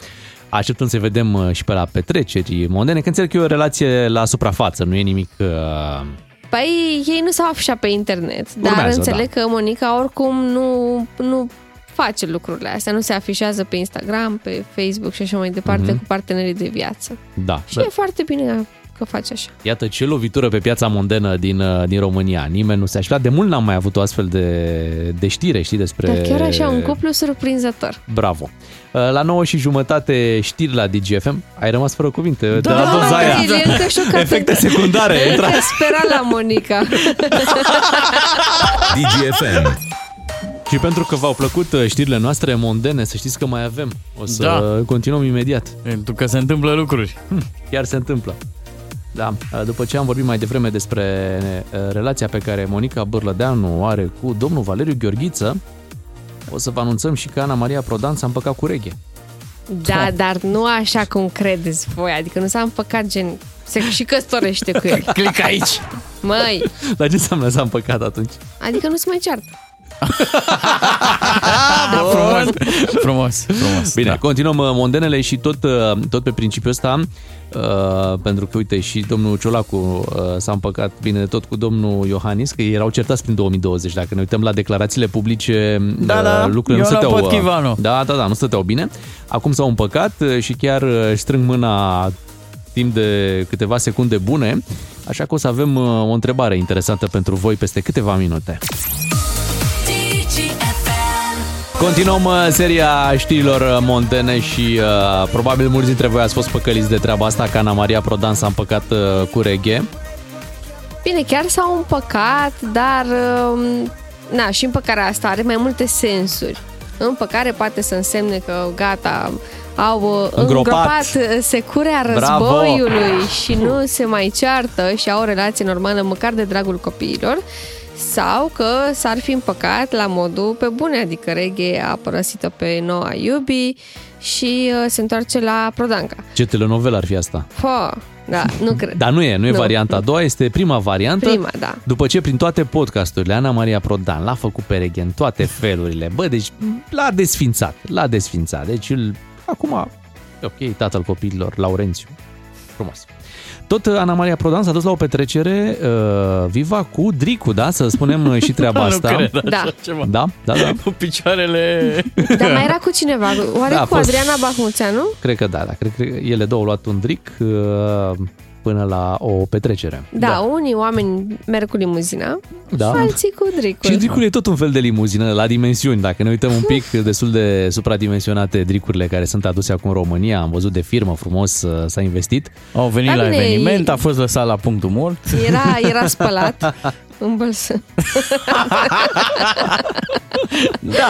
Așteptăm să vedem uh, și pe la petreceri mondene, că înțeleg că e o relație la suprafață, nu e nimic... Uh, Păi ei nu s-au afișat pe internet, dar Urmează, înțeleg da. că Monica oricum nu, nu face lucrurile astea, nu se afișează pe Instagram, pe Facebook și așa mai departe Mhm. cu partenerii de viață. da, Și da. e foarte bine că face așa. Iată ce lovitură pe piața mondenă din, uh, din România. Nimeni nu se aștepta. De mult n-am mai avut o astfel de, de știre, știi, despre... Dar chiar așa, un cuplu surprinzător. Bravo. Uh, La 9 și jumătate știri la DGFM. Ai rămas fără cuvinte. de la Da, doza aia. el e încă șocat. Efecte secundare. Intra. Te spera la Monica. DGFM. Și pentru că v-au plăcut uh, știrile noastre mondene, să știți că mai avem. O să Da. continuăm imediat. Pentru că se întâmplă lucruri. Hm, Chiar se întâmplă. Da, după ce am vorbit mai devreme despre uh, relația pe care Monica Bârlădeanu o are cu domnul Valeriu Gheorghiță, o să vă anunțăm și că Ana Maria Prodan s-a împăcat cu reghe. Da, dar nu așa cum credeți voi, adică nu s-a împăcat gen... Se și căsătorește cu el. Clic aici. Măi, Dar ce înseamnă s-a împăcat atunci? adică nu se mai ceartă. Ah, frumos, frumos, frumos. Bine, da. continuăm uh, mondenele și tot, uh, tot pe principiul ăsta, uh, pentru că, uite, și domnul Ciolacu uh, s-a împăcat bine tot cu domnul Iohannis, că ei erau certați prin 2020. Dacă ne uităm la declarațiile publice, Da, uh, da, lucrurile nu Ioana stăteau... uh, Potkivanu. Da, da, da, nu stăteau bine. Acum s-au împăcat uh, și chiar uh, își strâng mâna timp de câteva secunde bune, așa că o să avem uh, o întrebare interesantă pentru voi peste câteva minute. Continuăm uh, seria știrilor uh, montene și uh, probabil mulți dintre voi ați fost păcăliți de treaba asta, că Ana Maria Prodan s-a împăcat uh, cu reghe. Bine, chiar s-au împăcat, dar um, na, și împăcarea asta are mai multe sensuri. Împăcare poate să însemne că gata, au uh, Îngropat. îngropat uh, securea Bravo! războiului și nu se mai ceartă și au o relație normală măcar de dragul copiilor sau că s-ar fi împăcat la modul pe bune, adică Reghe a părăsit-o pe noua iubi și uh, se întoarce la Prodanca. Ce telenovelă ar fi asta? Po, da, nu cred. Dar nu e, nu e Nu, varianta a doua, este prima variantă. Prima, da. După ce prin toate podcasturile Ana Maria Prodan l-a făcut pe reghe în toate felurile, bă, deci l-a desfințat, l-a desfințat. Deci îl, acum, e ok, tatăl copiilor, Laurențiu, frumos. Tot uh, Ana Maria Prodan s-a dus la o petrecere uh, viva cu Dricu, da? Să spunem uh, și treaba Nu asta. cred așa Da. ceva. Da, da, da. Cu picioarele... Dar mai era cu cineva. Oare Da, a cu fost- Adriana Bahmuțeanu? Cred că da, da. Cred că ele două au luat un dric uh, până la o petrecere. Da, da, unii oameni merg cu limuzina, Da. alții cu dricul. Și dricul e tot un fel de limuzină la dimensiuni. Dacă ne uităm un pic, destul de supradimensionate dricurile care sunt aduse acum în România. Am văzut de firmă frumos, uh, s-a investit. Au venit Da, la bine, eveniment, e- a fost lăsat la punctul mort. Era, era spălat în bălsă. Da.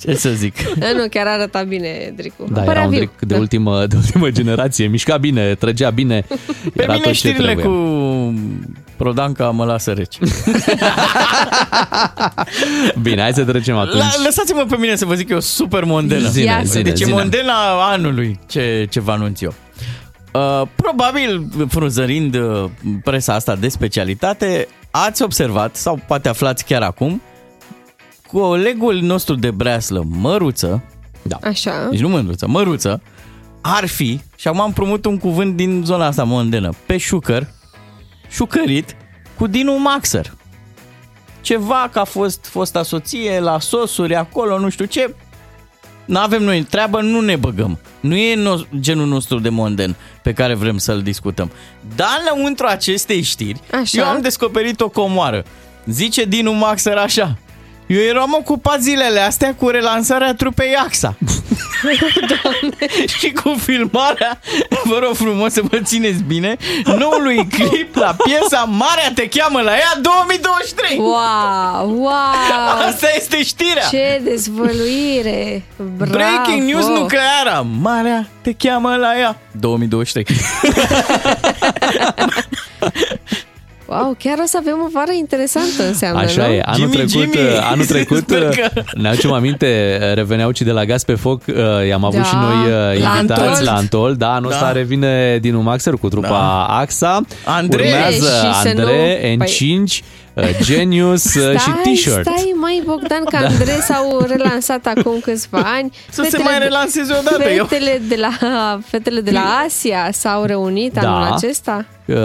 Ce să zic? nu, chiar arăta bine dricul. Da, Părea era un viu. dric de, ultimă, de ultimă generație. Mișca bine, trăgea bine. Pe era mine tot ce știrile trebuie. cu Prodanca mă lasă reci. Bine, hai să trecem atunci. La, lăsați-mă pe mine să vă zic eu super mondenă. Zine, Ia. zine, deci e zine. mondena anului, ce, ce vă anunț eu. Uh, probabil, frunzărind uh, presa asta de specialitate, ați observat, sau poate aflați chiar acum, colegul nostru de breaslă, Măruță, da. Așa. deci nu Mândruță, Măruță, ar fi, și acum am împrumut un cuvânt din zona asta mondenă, pe șucăr, șucărit cu Dinu Maxer. Ceva că a fost fosta soție la sosuri acolo, nu știu ce. Nu avem noi treabă, nu ne băgăm. Nu e no- genul nostru de monden pe care vrem să-l discutăm. Dar înăuntru acestei știri, Așa. eu am descoperit o comoară. Zice Dinu Maxer așa. Eu eram ocupat zilele astea cu relansarea trupei AXA. și cu filmarea, vă rog frumos să vă țineți bine, noului clip la piesa Marea te cheamă la ea 2023. Wow, wow! Asta este știrea. Ce dezvăluire! Bravo! Breaking news nucleară. Marea te cheamă la ea 2023. Wow, chiar o să avem o vară interesantă înseamnă, Așa nu? e. Anul Jimmy, trecut, Jimmy. anul trecut Sper că- ne aducem aminte, reveneau cei de la Gaz pe foc, uh, i-am avut Da, și noi uh, la invitați Antol. la Antol, da, anul Da. ăsta revine Dinu Maxer cu trupa AXA, Andrei. urmează Și să nu- Andrei, Păi- N5, uh, Genius uh, și Stai, T-shirt. stai, mai Bogdan, că Andrei s-au relansat acum câțiva ani. Să se mai de- relanseze odată, eu. Fetele de la, fetele de la Asia s-au reunit Da. anul acesta. Uh,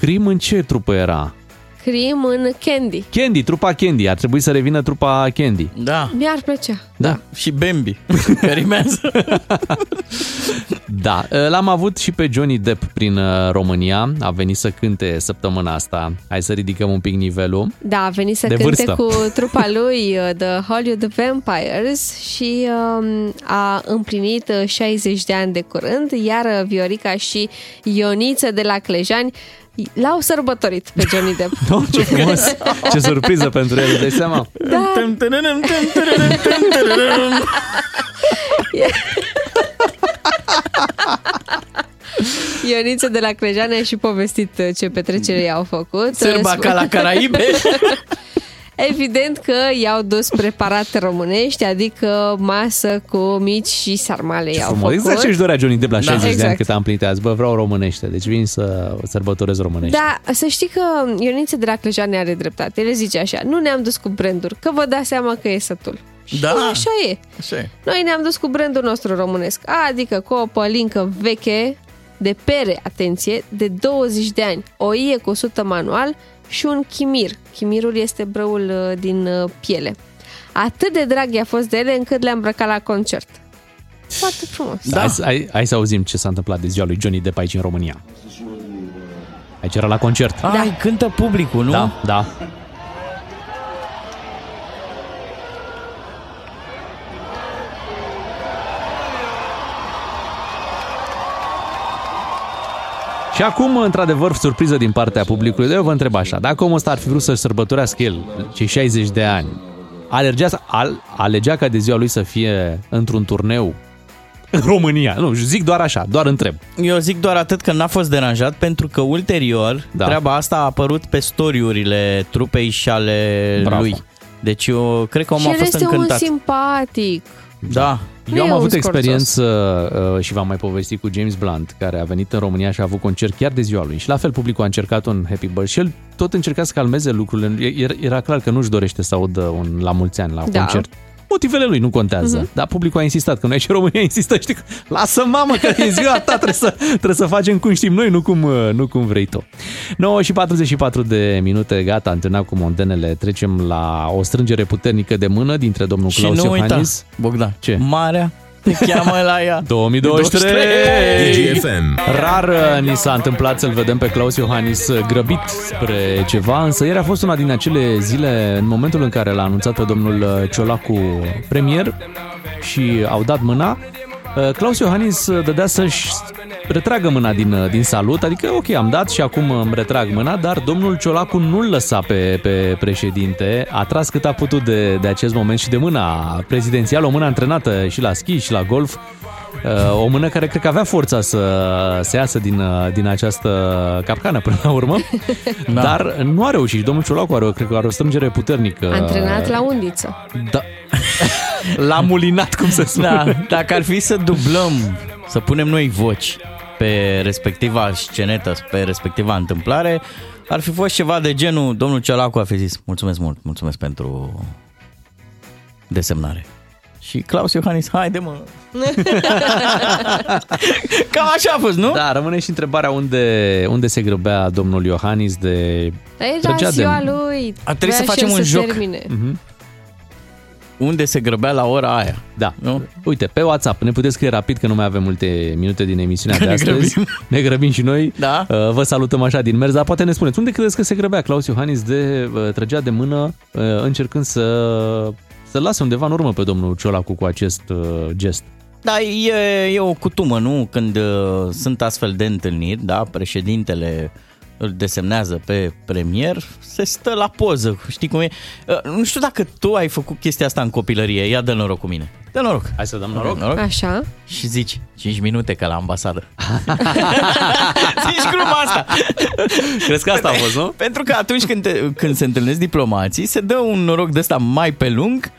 Crim în ce trupă era? Crim în Candy. Candy, trupa Candy. Ar trebui să revină trupa Candy. Da. Mi-ar plăcea. Da. Și Bambi, că rimează. Da, l-am avut și pe Johnny Depp prin uh, România. A venit să cânte săptămâna asta. Hai să ridicăm un pic nivelul. Da, a venit să De cânte vârstă. cu trupa lui uh, The Hollywood Vampires și um, a împlinit uh, 60 de ani de curând, iar uh, Viorica și Ioniță de la Clejani l-au sărbătorit pe Johnny Depp. Oh, ce frumos! Ce surpriză pentru el, îți dai seama? Da. Tum, tărărâm, tum, tărărâm, tum, tărărâm. Ioniță de la Clejani a și povestit uh, ce petrecere i-au făcut. Sârba ca la Caraibe. Evident că i-au dus preparate românești, adică masă cu mici și sarmale i-au Frumos. făcut. Exact ce își dorea Johnny Depp la 60 de ani exact. cât a împlinit azi. Bă, vreau românește. Deci vin să sărbătorez românește. Da, să știi că Ioniță de la Clejani are dreptate. El zice așa, nu ne-am dus cu branduri, că vă dați seama că e sătul. Și Da. așa e. Așa e. Noi ne-am dus cu brandul nostru românesc, adică cu o pălincă veche de pere, atenție, de 20 de ani, o ie cu 100 manual și un chimir. Chimirul este brăul uh, din uh, piele. Atât de drag i-a fost de ele încât le-am îmbrăcat la concert. Foarte frumos. Da. Hai, să- hai, hai să auzim ce s-a întâmplat de ziua lui Johnny Depp aici în România. Aici era la concert. Ai, cântă publicul, nu? Da, da. Și acum, într-adevăr, surpriză din partea publicului. Eu vă întreb așa, dacă omul ăsta ar fi vrut să-și sărbătorească el cei 60 de ani, alergea, al, alegea ca de ziua lui să fie într-un turneu în România. Nu, zic doar așa, doar întreb. Eu zic doar atât că n-a fost deranjat pentru că ulterior da. treaba asta a apărut pe storiurile trupei și ale Bravo. lui. Deci eu cred că și omul a el fost este încântat. un simpatic. Da. Nu Eu am e un avut scorțos. experiență uh, și v-am mai povestit cu James Blunt, care a venit în România și a avut concert chiar de ziua lui. Și la fel publicul a încercat un Happy Birthday și el tot încerca să calmeze lucrurile. Era, era clar că nu-și dorește să audă un la mulți ani la Da. concert. Motivele lui nu contează, Mhm. uh-huh. dar publicul a insistat, că noi și România insistă, știi, că, lasă mamă că e ziua ta, trebuie să, trebuie să facem cum știm noi, nu cum, uh, nu cum vrei tu. 9 și 44 de minute, gata, antrenat cu mondenele, trecem la o strângere puternică de mână dintre domnul Și Claus nu uita, Iohannis. Bogdan, Ce? Marea te cheamă la ea. 2023! 2023! DGFM. Rar uh, ni s-a întâmplat să-l vedem pe Claus Iohannis uh, grăbit spre ceva, însă ieri a fost una din acele zile în momentul în care l-a anunțat pe domnul uh, Ciolacu premier și au dat mâna. Uh, Claus Iohannis uh, dădea să-și retragă mâna din, uh, din salut, adică ok, am dat și acum îmi retrag mâna, dar domnul Ciolacu nu-l lăsa pe, pe președinte, a tras cât a putut de, de acest moment și de mâna prezidențială, o mână antrenată și la schi și la golf, Uh, o mână care cred că avea forța să se iasă din, uh, din această capcană până la urmă, da. dar nu a reușit. Domnul Ciolacu are, o- cred că are o strângere puternică. Antrenat la undiță. Da. L-a mulinat, cum se spune. Da, dacă ar fi să dublăm, să punem noi voci pe respectiva scenetă, pe respectiva întâmplare, ar fi fost ceva de genul, domnul Ciolacu a fi zis, mulțumesc mult, mulțumesc pentru desemnare. Și Claus Iohannis, haide mă! Cam așa a fost, nu? Da, rămâne și întrebarea unde, unde se grăbea domnul Iohannis de... Dar era Trăgea de- ziua lui. Ar trebui să Vrea și facem el un să joc. Termine. Mhm. Unde se grăbea la ora aia. Da. Nu? Uite, pe WhatsApp ne puteți scrie rapid că nu mai avem multe minute din emisiunea Că de ne astăzi. grăbim. Ne grăbim și noi. Da. Uh, Vă salutăm așa din mers, dar poate ne spuneți unde credeți că se grăbea Claus Iohannis de uh, trăgea de mână uh, încercând să să lase undeva în urmă pe domnul Ciolacu cu acest uh, gest. Da, e, e o cutumă, nu? Când uh, sunt astfel de întâlniri, da, președintele îl desemnează pe premier, se stă la poză, știi cum e? Uh, nu știu dacă tu ai făcut chestia asta în copilărie, ia dă noroc cu mine. Dă noroc. Hai să dăm noroc. noroc. Așa. Și zici, 5 minute ca la ambasadă. zici gluma asta. Crezi că asta a fost, nu? Pentru că atunci când, te, când se întâlnesc diplomații, se dă un noroc de ăsta mai pe lung,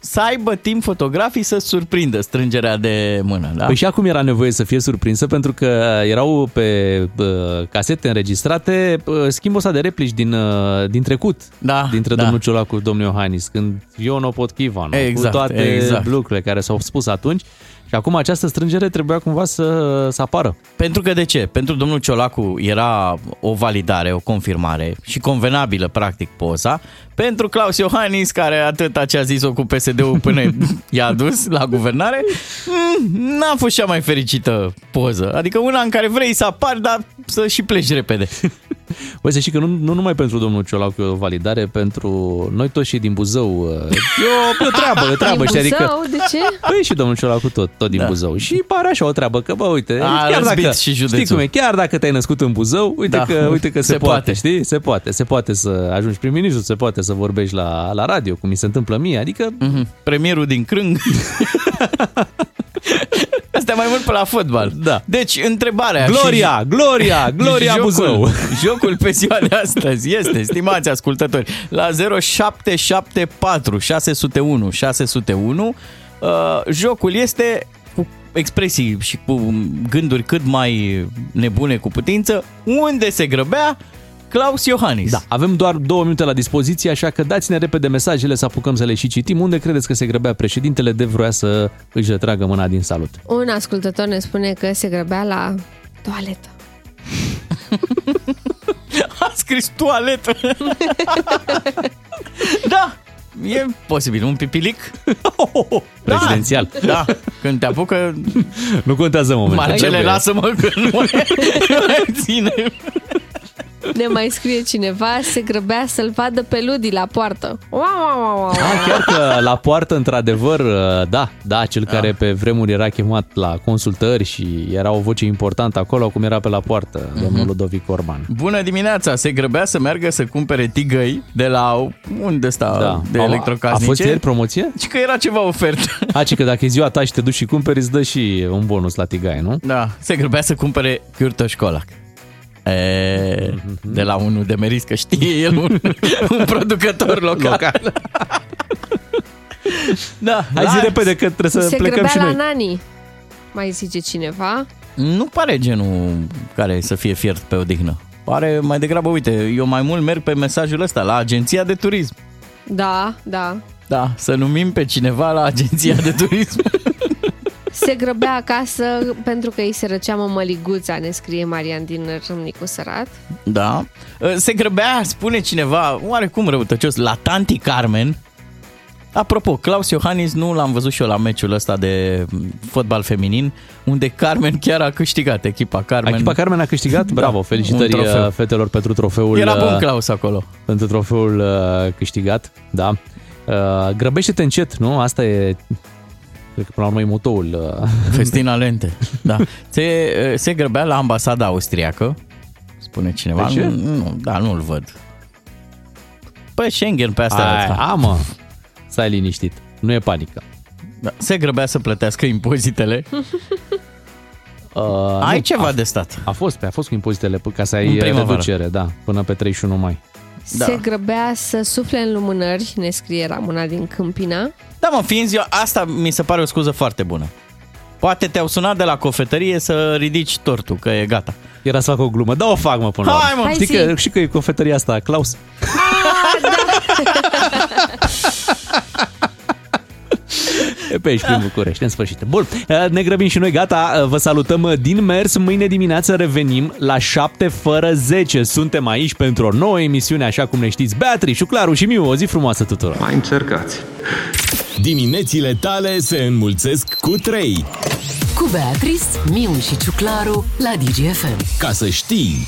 să aibă timp fotografii să surprindă strângerea de mână. Da? Păi și acum era nevoie să fie surprinsă pentru că erau pe uh, casete înregistrate uh, schimbul ăsta de replici din, uh, din trecut. Da, dintre da. domnul Ciolacu și domnul Iohannis, când Iono Potchivan, Exact, cu toate exact. lucrurile care s-au spus atunci. Și acum această strângere trebuia cumva să, să apară. Pentru că de ce? Pentru domnul Ciolacu era o validare, o confirmare și convenabilă, practic, poza. Pentru Claus Iohannis, care atâta ce a zis-o cu PSD-ul până i-a dus la guvernare, mm, n-a fost cea mai fericită poză. Adică una în care vrei să apari, dar să și pleci repede. Băi, să știi că nu, nu numai pentru domnul Ciolacu e o validare, pentru noi toți și din Buzău. uh, E o, e o treabă, e o treabă. Din știi? Adică, Buzău? De ce? Păi și domnul Ciolacu tot, tot din Da. Buzău. Și pare așa o treabă, că bă, uite, A chiar răzbit dacă, și județul. știi cum e, chiar dacă te-ai născut în Buzău, uite, Da. că, uite că se, Se poate, poate. știi? Se poate, se poate să ajungi prim-ministru, se poate să vorbești la, la radio, cum mi se întâmplă mie, adică... Mhm. Premierul din Crâng. Asta e mai mult pe la fotbal. Da. Deci, întrebarea... Gloria, și- Gloria, Gloria jocul, Buzău. Jocul pe ziua de astăzi este, stimați ascultători, la 0774 601 601. Uh, jocul este cu expresii și cu gânduri cât mai nebune cu putință. Unde se grăbea Claus Iohannis? Da, avem doar două minute la dispoziție, așa că dați-ne repede mesajele să apucăm să le și citim. Unde credeți că se grăbea președintele de vroia să își retragă mâna din salut? Un ascultător ne spune că se grăbea la toaletă. A scris toaletă. da, e posibil. Un pipilic? Prezidențial. Da, când te apucă... Nu contează momentul. Marcele, Trebuie. lasă-mă că nu mai mai ține. Ne mai scrie cineva, se grăbea să-l vadă pe Ludi la poartă. Wow, wow, wow, wow. Ah, chiar că la poartă, într-adevăr, da, da, cel Ah. care pe vremuri era chemat la consultări și era o voce importantă acolo, acum era pe la poartă, Mhm. domnul Ludovic Orban. Bună dimineața! Se grăbea să meargă să cumpere tigăi de la unde sta Da. de A- electrocasnice. A fost ieri promoție? Și că era ceva ofertă. A, ci că dacă e ziua ta și te duci și cumperi, îți dă și un bonus la tigaie, nu? Da, se grăbea să cumpere Kürtoș Școlac. E, de la unul de meris, că știe el un, un producător local. Local. Da, Hai zi repede că trebuie să se plecăm grăbea și la noi. nani. Mai zice cineva. Nu pare genul care să fie fiert pe odihnă. Pare mai degrabă, uite, eu mai mult merg pe mesajul ăsta, la agenția de turism. Da, da. Da, să numim pe cineva la agenția de turism. Se grăbea acasă pentru că îi se răcea mămăliguța, ne scrie Marian din Râmnicu Sărat. Da. Se grăbea, spune cineva, oarecum răutăcios, la tanti Carmen. Apropo, Claus Iohannis nu l-am văzut și eu la meciul ăsta de fotbal feminin, unde Carmen chiar a câștigat, echipa Carmen. Echipa Carmen a câștigat? Da, Bravo, un felicitări trofeu. uh, fetelor pentru trofeul Era bun uh, Claus acolo. pentru trofeul uh, câștigat, da. Uh, grăbește-te încet, nu? Asta e cred că până la urmă e motoul. Uh. Festina lente. Da. Se, se grăbea la ambasada austriacă, spune cineva. De ce? Nu, nu, da, nu-l văd. Păi Schengen pe astea. Ai, da. a, mă, stai liniștit, nu e panică. Da. Se grăbea să plătească impozitele. Uh, Ai nu, ceva a, de stat. A fost, pe, a fost cu impozitele p- ca să În ai primăvară. reducere, da, până pe 31 mai. Da. Se grăbea să sufle în lumânări, ne scrie Ramona din Câmpina. Da, mă, fiind ziua, asta mi se pare o scuză foarte bună. Poate te-au sunat de la cofetărie să ridici tortul, că e gata. Era să fac o glumă, da o fac mă până la Hai, urmă. mă! Hai, Știi zi. că, știi că e cofetăria asta, Claus? E pe aici, prin București, în sfârșit. Bun, ne grăbim și noi, gata, vă salutăm din mers. Mâine dimineață revenim la 7 fără 10. Suntem aici pentru o nouă emisiune, așa cum ne știți. Beatrice, Claru și Miu, o zi frumoasă tuturor! Mai încercați! Diminețile tale se înmulțesc cu 3. Cu Beatrice, Miu și Ciuclaru la DGFM. Ca să știi!